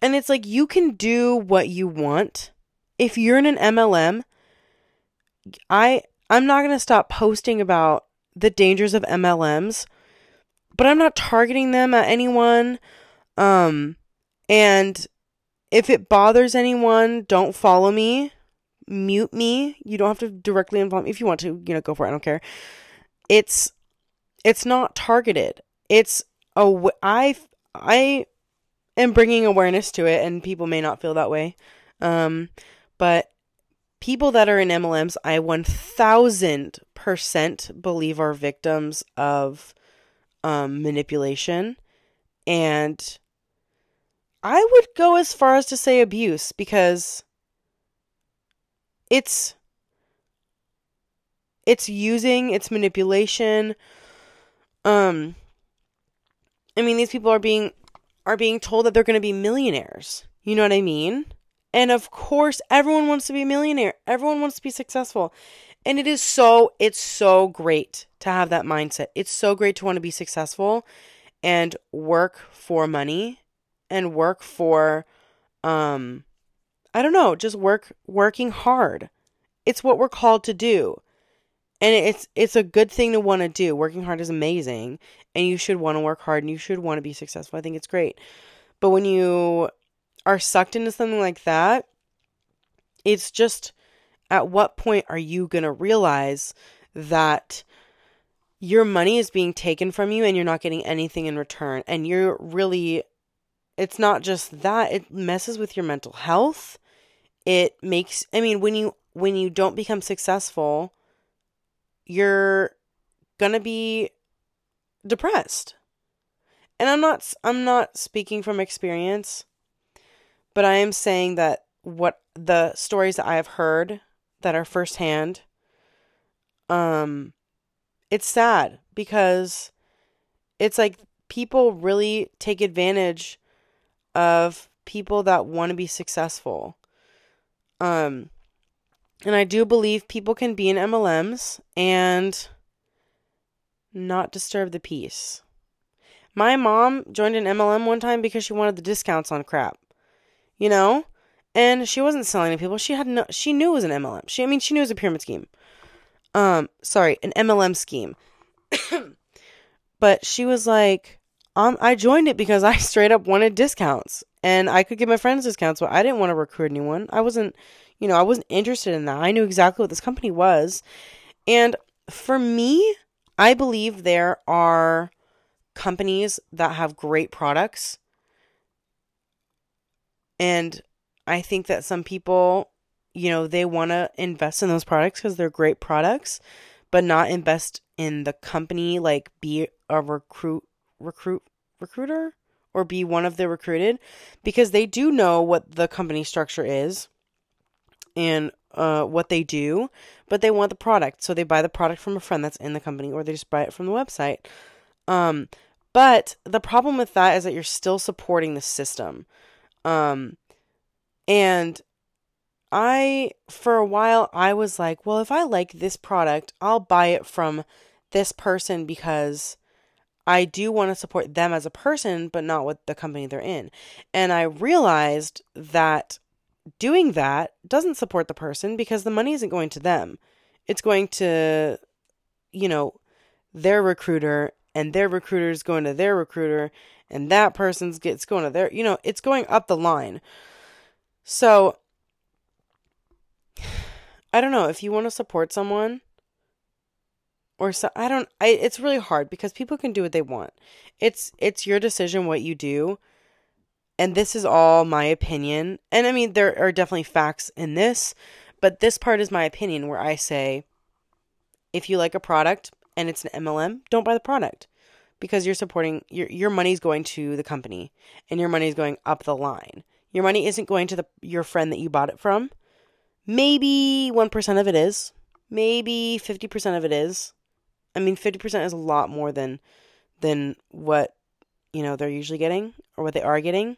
and it's like you can do what you want. If you're in an MLM, I I'm not going to stop posting about the dangers of MLMs, but I'm not targeting them at anyone. Um and if it bothers anyone, don't follow me. Mute me. You don't have to directly involve me. If you want to, you know, go for it. I don't care. It's it's not targeted. It's a I I am bringing awareness to it, and people may not feel that way. Um, but people that are in MLMs, I 1000% believe are victims of um, manipulation. And I would go as far as to say abuse because it's it's using it's manipulation. Um i mean these people are being are being told that they're going to be millionaires. You know what i mean? And of course everyone wants to be a millionaire. Everyone wants to be successful. And it is so it's so great to have that mindset. It's so great to want to be successful and work for money and work for um I don't know, just work working hard. It's what we're called to do. And it's it's a good thing to want to do. Working hard is amazing and you should want to work hard and you should want to be successful. I think it's great. But when you are sucked into something like that, it's just at what point are you going to realize that your money is being taken from you and you're not getting anything in return and you're really it's not just that it messes with your mental health. It makes i mean when you when you don't become successful you're going to be depressed. And i'm not i'm not speaking from experience but i am saying that what the stories that i have heard that are firsthand um it's sad because it's like people really take advantage of people that want to be successful. Um, and I do believe people can be in MLMs and not disturb the peace. My mom joined an MLM one time because she wanted the discounts on crap. You know? And she wasn't selling to people. She had no she knew it was an MLM. She I mean she knew it was a pyramid scheme. Um sorry, an MLM scheme. [COUGHS] but she was like um, I joined it because I [LAUGHS] straight up wanted discounts and I could give my friends discounts, but I didn't want to recruit anyone. I wasn't, you know, I wasn't interested in that. I knew exactly what this company was. And for me, I believe there are companies that have great products. And I think that some people, you know, they want to invest in those products because they're great products, but not invest in the company, like be a recruit recruit recruiter or be one of the recruited because they do know what the company structure is and uh, what they do, but they want the product. So they buy the product from a friend that's in the company or they just buy it from the website. Um, but the problem with that is that you're still supporting the system. Um, and I, for a while, I was like, well, if I like this product, I'll buy it from this person because I do want to support them as a person, but not with the company they're in. And I realized that doing that doesn't support the person because the money isn't going to them. It's going to, you know, their recruiter, and their recruiter is going to their recruiter, and that person's gets going to their, you know, it's going up the line. So, [SIGHS] I don't know if you want to support someone or so I don't I it's really hard because people can do what they want. It's it's your decision what you do. and this is all my opinion. And I mean, there are definitely facts in this, but this part is my opinion where I say if you like a product and it's an MLM, don't buy the product because you're supporting your your money's going to the company and your money's going up the line. Your money isn't going to the your friend that you bought it from. Maybe 1% of it is. Maybe 50% of it is. I mean, 50% is a lot more than than what, you know, they're usually getting or what they are getting.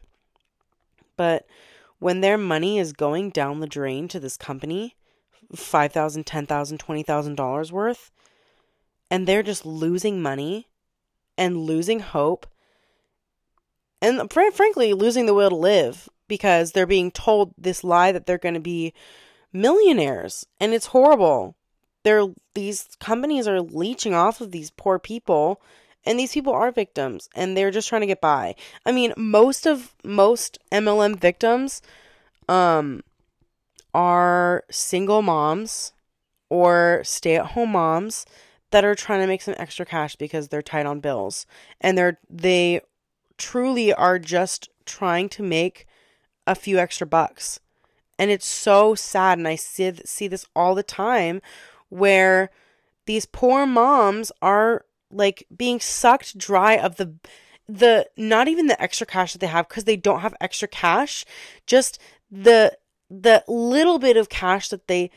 But when their money is going down the drain to this company, $5,000, $10,000, $20,000 worth, and they're just losing money and losing hope and fr- frankly losing the will to live because they're being told this lie that they're going to be millionaires and it's horrible they're these companies are leeching off of these poor people and these people are victims and they're just trying to get by. I mean most of most mlm victims um are single moms or stay-at-home moms that are trying to make some extra cash because they're tight on bills. And they're they truly are just trying to make a few extra bucks. And it's so sad and i see see this all the time where these poor moms are like being sucked dry of the the not even the extra cash that they have because they don't have extra cash just the the little bit of cash that they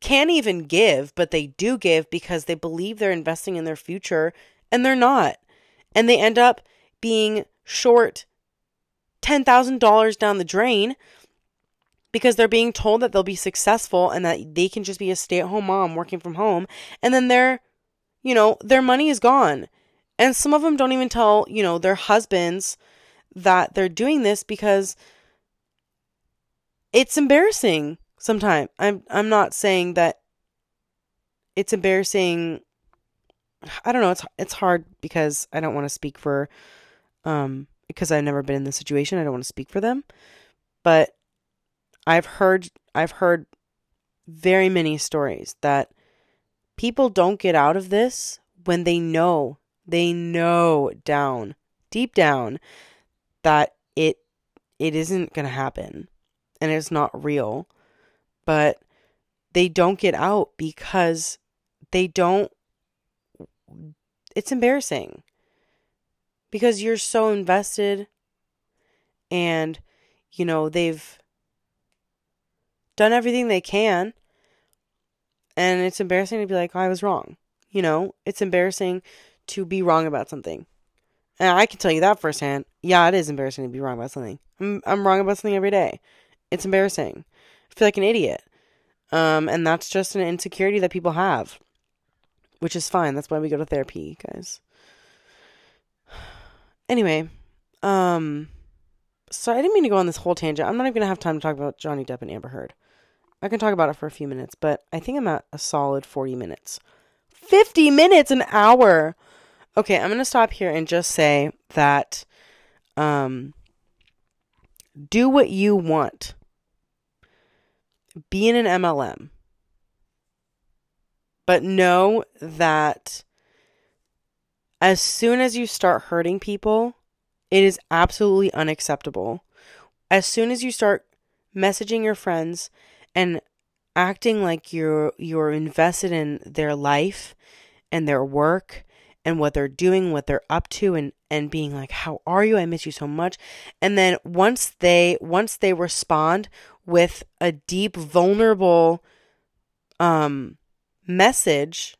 can't even give, but they do give because they believe they're investing in their future and they're not. And they end up being short $10,000 down the drain because they're being told that they'll be successful and that they can just be a stay at home mom working from home. And then their, you know, their money is gone. And some of them don't even tell, you know, their husbands that they're doing this because it's embarrassing sometimes. I'm I'm not saying that it's embarrassing. I don't know. It's it's hard because I don't want to speak for, um, because I've never been in this situation. I don't want to speak for them, but I've heard I've heard very many stories that people don't get out of this when they know they know down deep down that it it isn't going to happen and it's not real. But they don't get out because they don't it's embarrassing because you're so invested and you know they've done everything they can and it's embarrassing to be like oh, I was wrong you know it's embarrassing to be wrong about something and I can tell you that firsthand yeah it is embarrassing to be wrong about something I'm I'm wrong about something every day it's embarrassing I feel like an idiot. Um, and that's just an insecurity that people have, which is fine. That's why we go to therapy, guys. [SIGHS] Anyway, um, so I didn't mean to go on this whole tangent. I'm not even gonna have time to talk about Johnny Depp and Amber Heard. I can talk about it for a few minutes, but I think I'm at a solid 40 minutes. 50 minutes, an hour. Okay, I'm gonna stop here and just say that, um, do what you want be in an MLM. But know that as soon as you start hurting people, it is absolutely unacceptable. As soon as you start messaging your friends and acting like you're you're invested in their life and their work and what they're doing, what they're up to and and being like, "How are you? I miss you so much." And then once they once they respond with a deep vulnerable um message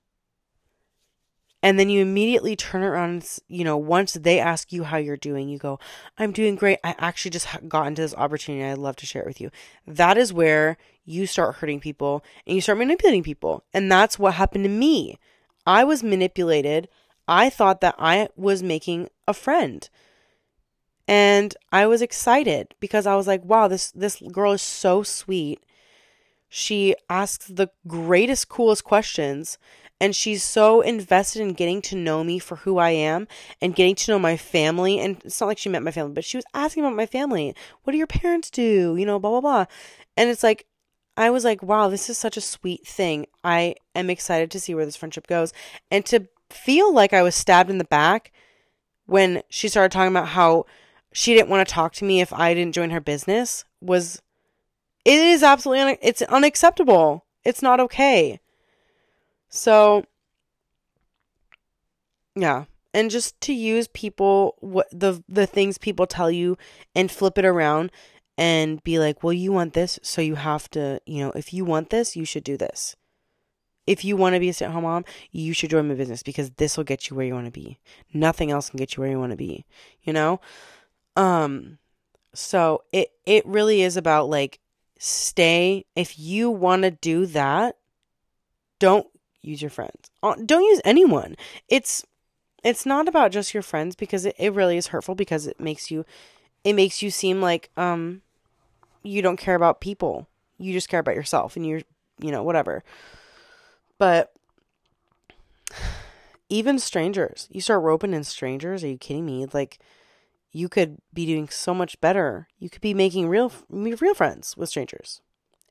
and then you immediately turn around and, you know once they ask you how you're doing you go i'm doing great. I actually just got into this opportunity. I'd love to share it with you. That is where you start hurting people and you start manipulating people. And that's what happened to me. I was manipulated. I thought that i was making a friend. And I was excited because I was like, wow, this this girl is so sweet. She asks the greatest coolest questions and she's so invested in getting to know me for who I am and getting to know my family and it's not like she met my family, but she was asking about my family. What do your parents do? You know, blah blah blah. And it's like I was like, wow, this is such a sweet thing. I am excited to see where this friendship goes and to feel like I was stabbed in the back when she started talking about how she didn't want to talk to me if I didn't join her business was it is absolutely un- it's unacceptable. It's not okay. So yeah, and just to use people what the the things people tell you and flip it around and be like, "Well, you want this, so you have to, you know, if you want this, you should do this." If you want to be a stay-at-home mom, you should join my business because this will get you where you want to be. Nothing else can get you where you want to be, you know? Um so it it really is about like stay if you want to do that, don't use your friends. Uh, don't use anyone. It's it's not about just your friends because it, it really is hurtful because it makes you it makes you seem like um you don't care about people. You just care about yourself and you're you know, whatever. But even strangers, you start roping in strangers. Are you kidding me? Like, you could be doing so much better. You could be making real, real friends with strangers.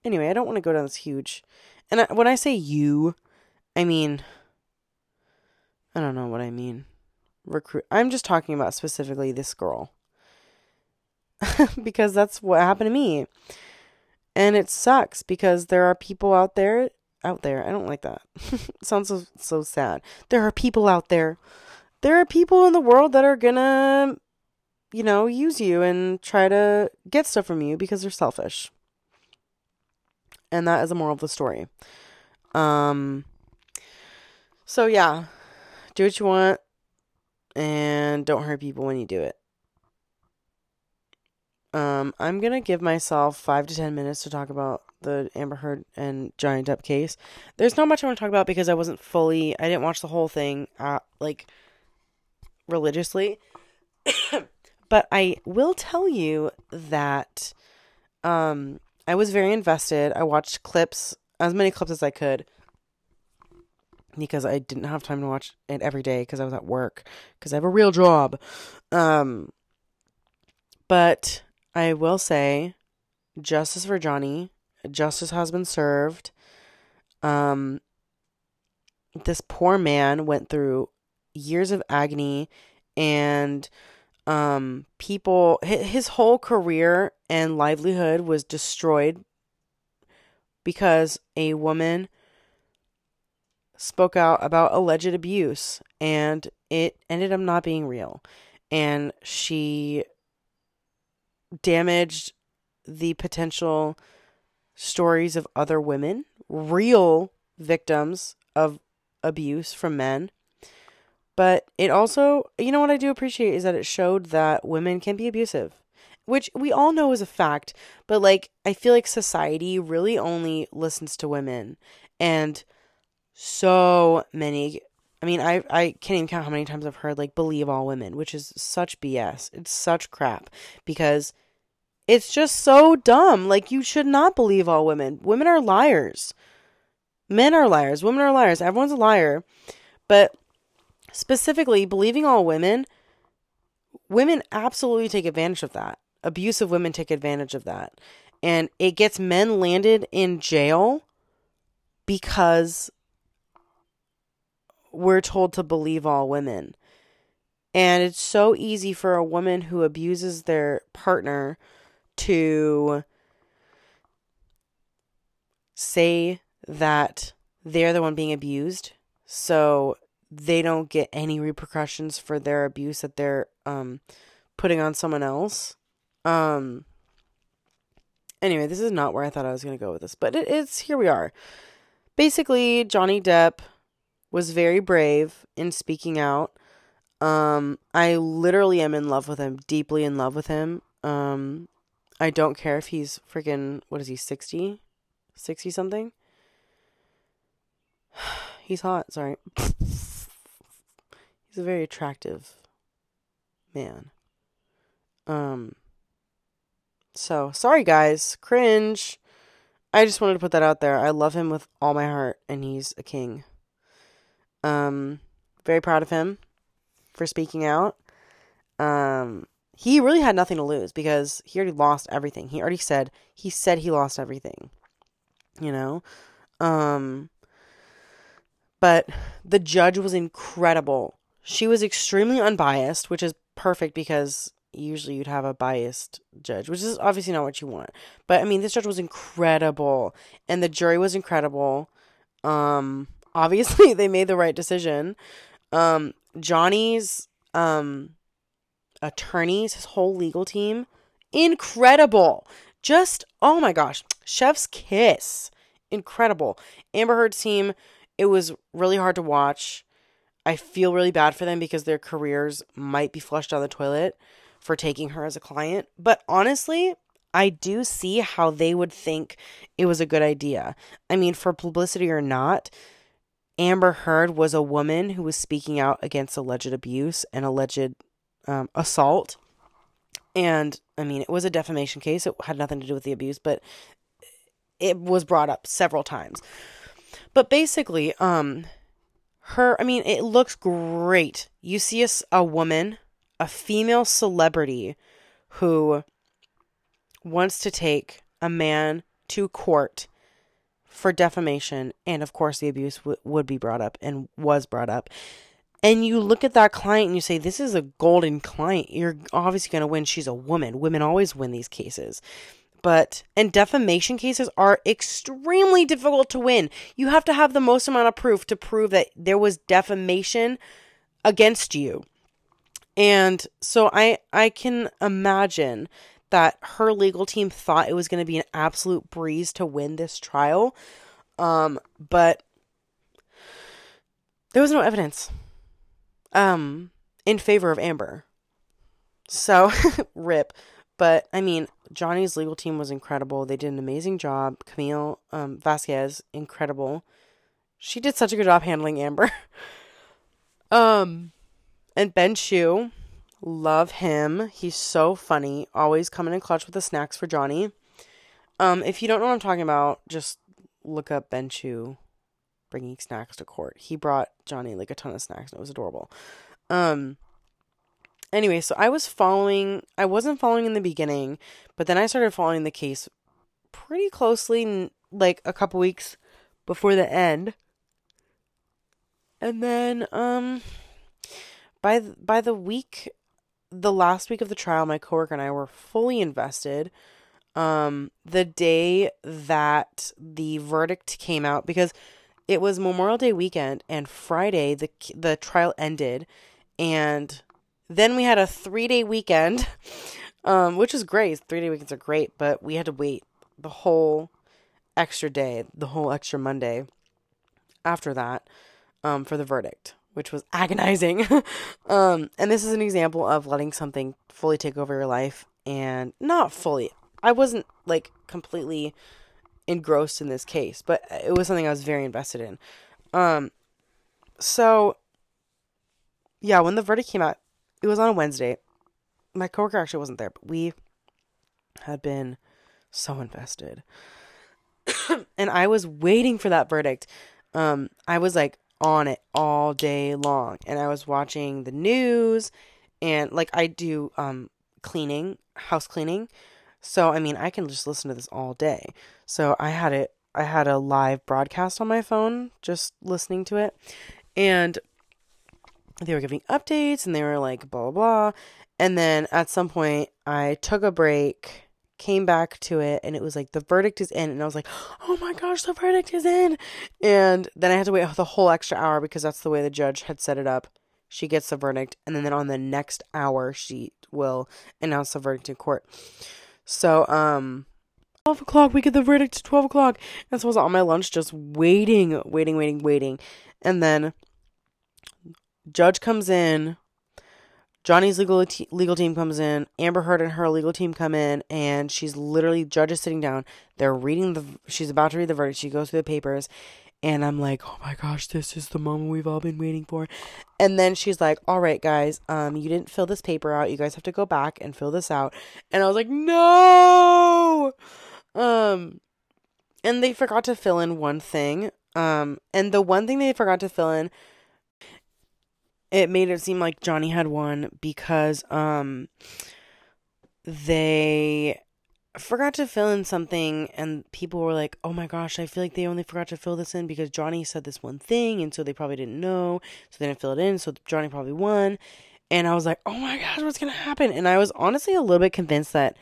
Anyway, I don't want to go down this huge. And I, when I say you, I mean, I don't know what I mean. Recruit. I'm just talking about specifically this girl. [LAUGHS] because that's what happened to me. And it sucks because there are people out there out there. I don't like that. [LAUGHS] sounds so so sad. There are people out there. There are people in the world that are gonna you know, use you and try to get stuff from you because they're selfish. And that is the moral of the story. Um so yeah, do what you want and don't hurt people when you do it. Um, I'm gonna give myself five to ten minutes to talk about the Amber Heard and Johnny Depp case. There's not much I want to talk about because I wasn't fully, I didn't watch the whole thing, uh, like religiously. [COUGHS] but I will tell you that, um, I was very invested. I watched clips, as many clips as I could, because I didn't have time to watch it every day because I was at work because I have a real job. Um, but I will say, justice for Johnny. Justice has been served. Um, this poor man went through years of agony and um people his whole career and livelihood was destroyed because a woman spoke out about alleged abuse and it ended up not being real and she damaged the potential stories of other women, real victims of abuse from men. But it also, you know what I do appreciate is that it showed that women can be abusive, which we all know is a fact. But like, I feel like society really only listens to women. And so many, I mean, I, I can't even count how many times I've heard like believe all women, which is such BS. It's such crap because it's just so dumb. Like, you should not believe all women. Women are liars. Men are liars. Women are liars. Everyone's a liar. But specifically, believing all women, women absolutely take advantage of that. Abusive women take advantage of that. And it gets men landed in jail because we're told to believe all women. And it's so easy for a woman who abuses their partner to say that they're the one being abused so they don't get any repercussions for their abuse that they're um putting on someone else um anyway this is not where i thought i was going to go with this but it, it's here we are basically johnny depp was very brave in speaking out um i literally am in love with him deeply in love with him um I don't care if he's freaking, what is he, 60? 60 something? [SIGHS] He's hot, sorry. [LAUGHS] He's a very attractive man. Um, so, sorry guys, cringe. I just wanted to put that out there. I love him with all my heart, and he's a king. Um, very proud of him for speaking out. Um, he really had nothing to lose because he already lost everything. He already said he said he lost everything. You know? Um but the judge was incredible. She was extremely unbiased, which is perfect because usually you'd have a biased judge, which is obviously not what you want. But I mean, this judge was incredible, and the jury was incredible. Um, obviously [LAUGHS] they made the right decision. Um, Johnny's um attorneys, his whole legal team, incredible. Just oh my gosh, chef's kiss. Incredible. Amber Heard's team, it was really hard to watch. I feel really bad for them because their careers might be flushed down the toilet for taking her as a client. But honestly, I do see how they would think it was a good idea. I mean, for publicity or not, Amber Heard was a woman who was speaking out against alleged abuse and alleged um, assault. And I mean, it was a defamation case. It had nothing to do with the abuse, but it was brought up several times. But basically, um, her, I mean, it looks great. You see a, a woman, a female celebrity who wants to take a man to court for defamation and of course the abuse w- would be brought up and was brought up. And you look at that client and you say this is a golden client. You're obviously going to win. She's a woman. Women always win these cases. But and defamation cases are extremely difficult to win. You have to have the most amount of proof to prove that there was defamation against you. And so i i can imagine that her legal team thought it was going to be an absolute breeze to win this trial. Um, but there was no evidence um, in favor of Amber. So, [LAUGHS] rip. But I mean, Johnny's legal team was incredible. They did an amazing job. Camille um, Vasquez, incredible. She did such a good job handling Amber. [LAUGHS] um, and Ben Chew, Love him. He's so funny. Always coming in clutch with the snacks for Johnny. Um, if you don't know what I'm talking about, just look up Ben Chew bringing snacks to court. He brought Johnny like a ton of snacks and it was adorable. Um, anyway, so I was following, I wasn't following in the beginning, but then I started following the case pretty closely, like a couple weeks before the end. And then, um, by by the week the last week of the trial, my coworker and I were fully invested. Um, the day that the verdict came out, because it was Memorial Day weekend, and Friday the the trial ended, and then we had a three day weekend, [LAUGHS] um, which was great. Three day weekends are great, but we had to wait the whole extra day, the whole extra Monday after that, um, for the verdict which was agonizing. [LAUGHS] um, and this is an example of letting something fully take over your life and not fully. I wasn't like completely engrossed in this case, but it was something I was very invested in. Um, so yeah, when the verdict came out, it was on a Wednesday. My coworker actually wasn't there, but we had been so invested. [COUGHS] and I was waiting for that verdict. Um, I was like, on it all day long. And I was watching the news and like I do um cleaning, house cleaning. So I mean, I can just listen to this all day. So I had it I had a live broadcast on my phone just listening to it. And they were giving updates and they were like blah blah blah. And then at some point I took a break came back to it and it was like the verdict is in and I was like, [GASPS] "Oh my gosh, the verdict is in." And then I had to wait the whole extra hour because that's the way the judge had set it up. She gets the verdict and then on the next hour she will announce the verdict in court. So, um 12 o'clock, we get the verdict 12 o'clock. And so I was on my lunch just waiting, waiting, waiting, waiting. And then judge comes in Johnny's legal legal team comes in. Amber Heard and her legal team come in, and she's literally judge is sitting down. They're reading the. She's about to read the verdict. She goes through the papers, and I'm like, oh my gosh, this is the moment we've all been waiting for. And then she's like, all right, guys, um, you didn't fill this paper out. You guys have to go back and fill this out. And I was like, no. Um, and they forgot to fill in one thing. Um, and the one thing they forgot to fill in it made it seem like Johnny had won because um they forgot to fill in something and people were like, "Oh my gosh, I feel like they only forgot to fill this in because Johnny said this one thing and so they probably didn't know, so they didn't fill it in, so Johnny probably won." And I was like, oh my gosh, what's going to happen? And I was honestly a little bit convinced that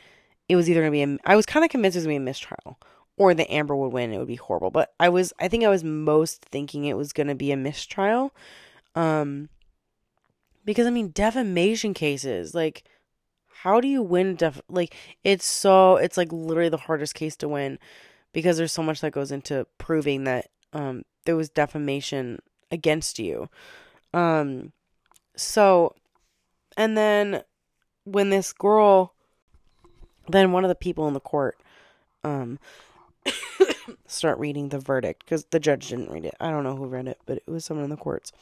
it was either going to be, a, I was kind of convinced it was going to be a mistrial or that Amber would win. It would be horrible. But I was, I think I was most thinking it was going to be a mistrial. Um, because I mean, defamation cases, like, how do you win def like it's so it's like literally the hardest case to win because there's so much that goes into proving that um there was defamation against you. Um so and then when this girl then one of the people in the court um [COUGHS] start reading the verdict because the judge didn't read it. I don't know who read it but it was someone in the courts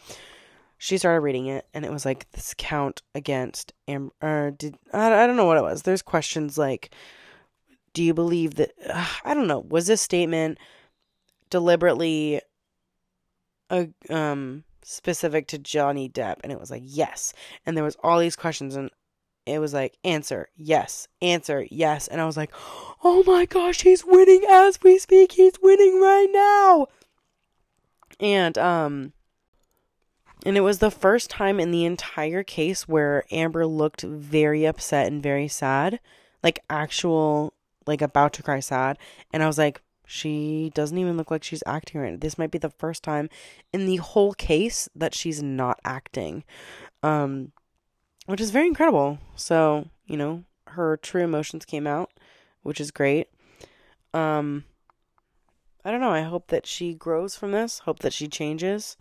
she started reading it and it was like this count against Am- or did I, I don't know what it was. There's questions like do you believe that uh, i don't know. Was this statement deliberately uh, um specific to johnny depp? And it was like yes. And there was all these questions and it was like answer yes answer yes. And i was like oh my gosh he's winning as we speak. He's winning right now. And um and it was the first time in the entire case where Amber looked very upset and very sad, like actual, like about to cry sad. And I was like, she doesn't even look like she's acting right. This might be the first time in the whole case that she's not acting, um, which is very incredible. So, you know, her true emotions came out, which is great. Um, I don't know. I hope that she grows from this. Hope that she changes.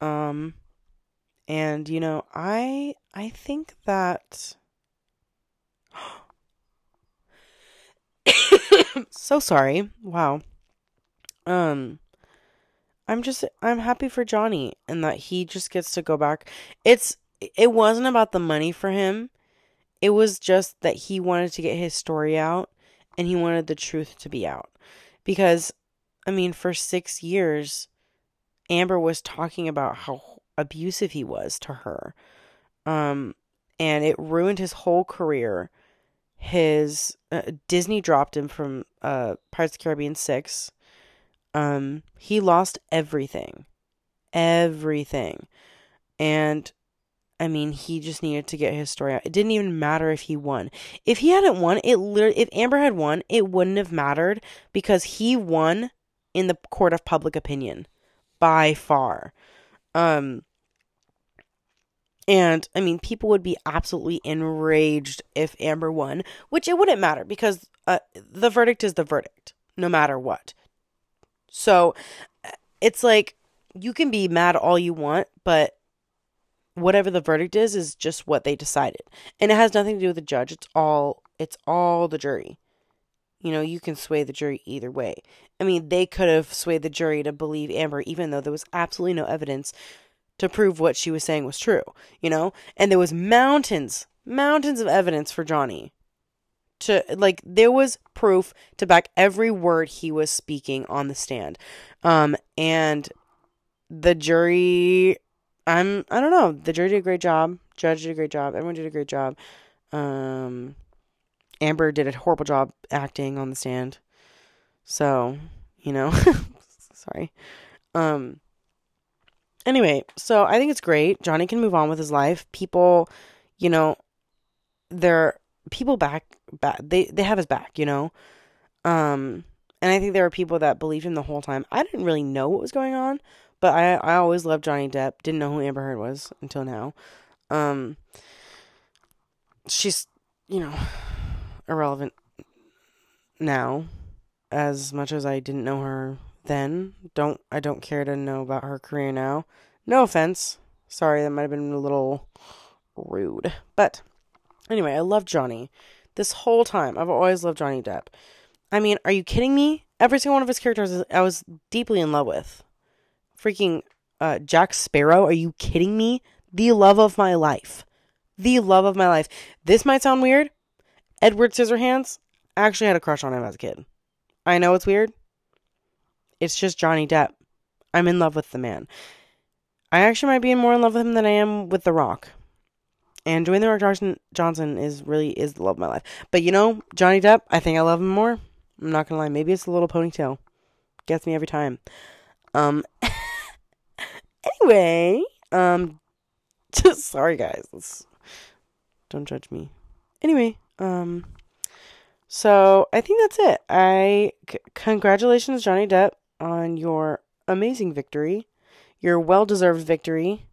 Um, and you know, I I think that [COUGHS] so sorry. Wow. Um I'm just I'm happy for Johnny and that he just gets to go back. It's it wasn't about the money for him. It was just that he wanted to get his story out and he wanted the truth to be out. Because I mean, for 6 years Amber was talking about how abusive he was to her. Um, and it ruined his whole career. His uh, Disney dropped him from uh, Pirates of the Caribbean 6. Um, he lost everything. Everything. And I mean, he just needed to get his story out. It didn't even matter if he won. If he hadn't won, it literally if Amber had won, it wouldn't have mattered because he won in the court of public opinion by far. Um, and I mean, people would be absolutely enraged if Amber won, which it wouldn't matter because uh, the verdict is the verdict, no matter what. So it's like you can be mad all you want, but whatever the verdict is is just what they decided, and it has nothing to do with the judge. It's all it's all the jury. You know, you can sway the jury either way. I mean, they could have swayed the jury to believe Amber, even though there was absolutely no evidence to prove what she was saying was true, you know? And there was mountains, mountains of evidence for Johnny. To like there was proof to back every word he was speaking on the stand. Um and the jury I'm I don't know, the jury did a great job, judge did a great job, everyone did a great job. Um Amber did a horrible job acting on the stand. So, you know, [LAUGHS] sorry. Um anyway, so I think it's great. Johnny can move on with his life. People, you know, they're people back back they they have his back, you know. Um and I think there are people that believed him the whole time. I didn't really know what was going on, but I I always loved Johnny Depp. Didn't know who Amber Heard was until now. Um she's, you know, irrelevant now as much as I didn't know her then. Don't I don't care to know about her career now. No offense. Sorry, that might have been a little rude. But anyway, I love Johnny. This whole time, I've always loved Johnny Depp. I mean, are you kidding me? Every single one of his characters I was deeply in love with. Freaking uh, Jack Sparrow, are you kidding me? The love of my life. The love of my life. This might sound weird. Edward Scissorhands, I actually had a crush on him as a kid. I know it's weird. It's just Johnny Depp. I'm in love with the man. I actually might be more in love with him than I am with The Rock. And Dwayne The Rock Johnson, Johnson is really is the love of my life. But you know, Johnny Depp, I think I love him more. I'm not gonna lie. Maybe it's the little ponytail. Gets me every time. Um. [LAUGHS] anyway, um, Just [LAUGHS] sorry, guys. Let's, don't judge me. Anyway, um, so I think that's it. I c- congratulations, Johnny Depp, on your amazing victory, your well-deserved victory.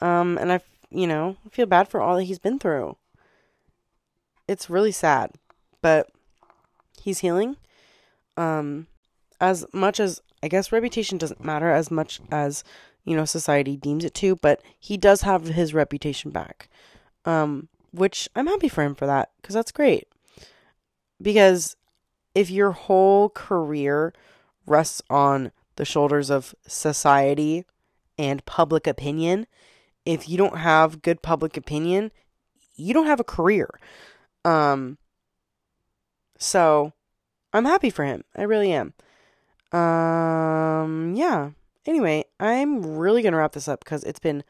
Um, and I, you know, feel bad for all that he's been through. It's really sad, but he's healing. Um, as much as I guess reputation doesn't matter as much as you know society deems it to, but he does have his reputation back. Um, which I'm happy for him for that because that's great. Because if your whole career rests on the shoulders of society and public opinion, if you don't have good public opinion, you don't have a career. Um so I'm happy for him. I really am. Um yeah. Anyway, I'm really going to wrap this up cuz it's been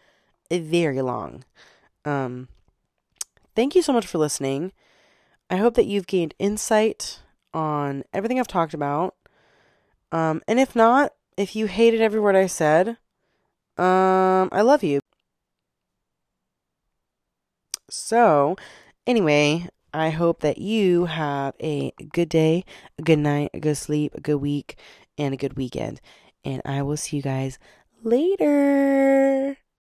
very long. Um thank you so much for listening. I hope that you've gained insight on everything I've talked about. Um, and if not, if you hated every word I said, um, I love you. So, anyway, I hope that you have a good day, a good night, a good sleep, a good week, and a good weekend. And I will see you guys later.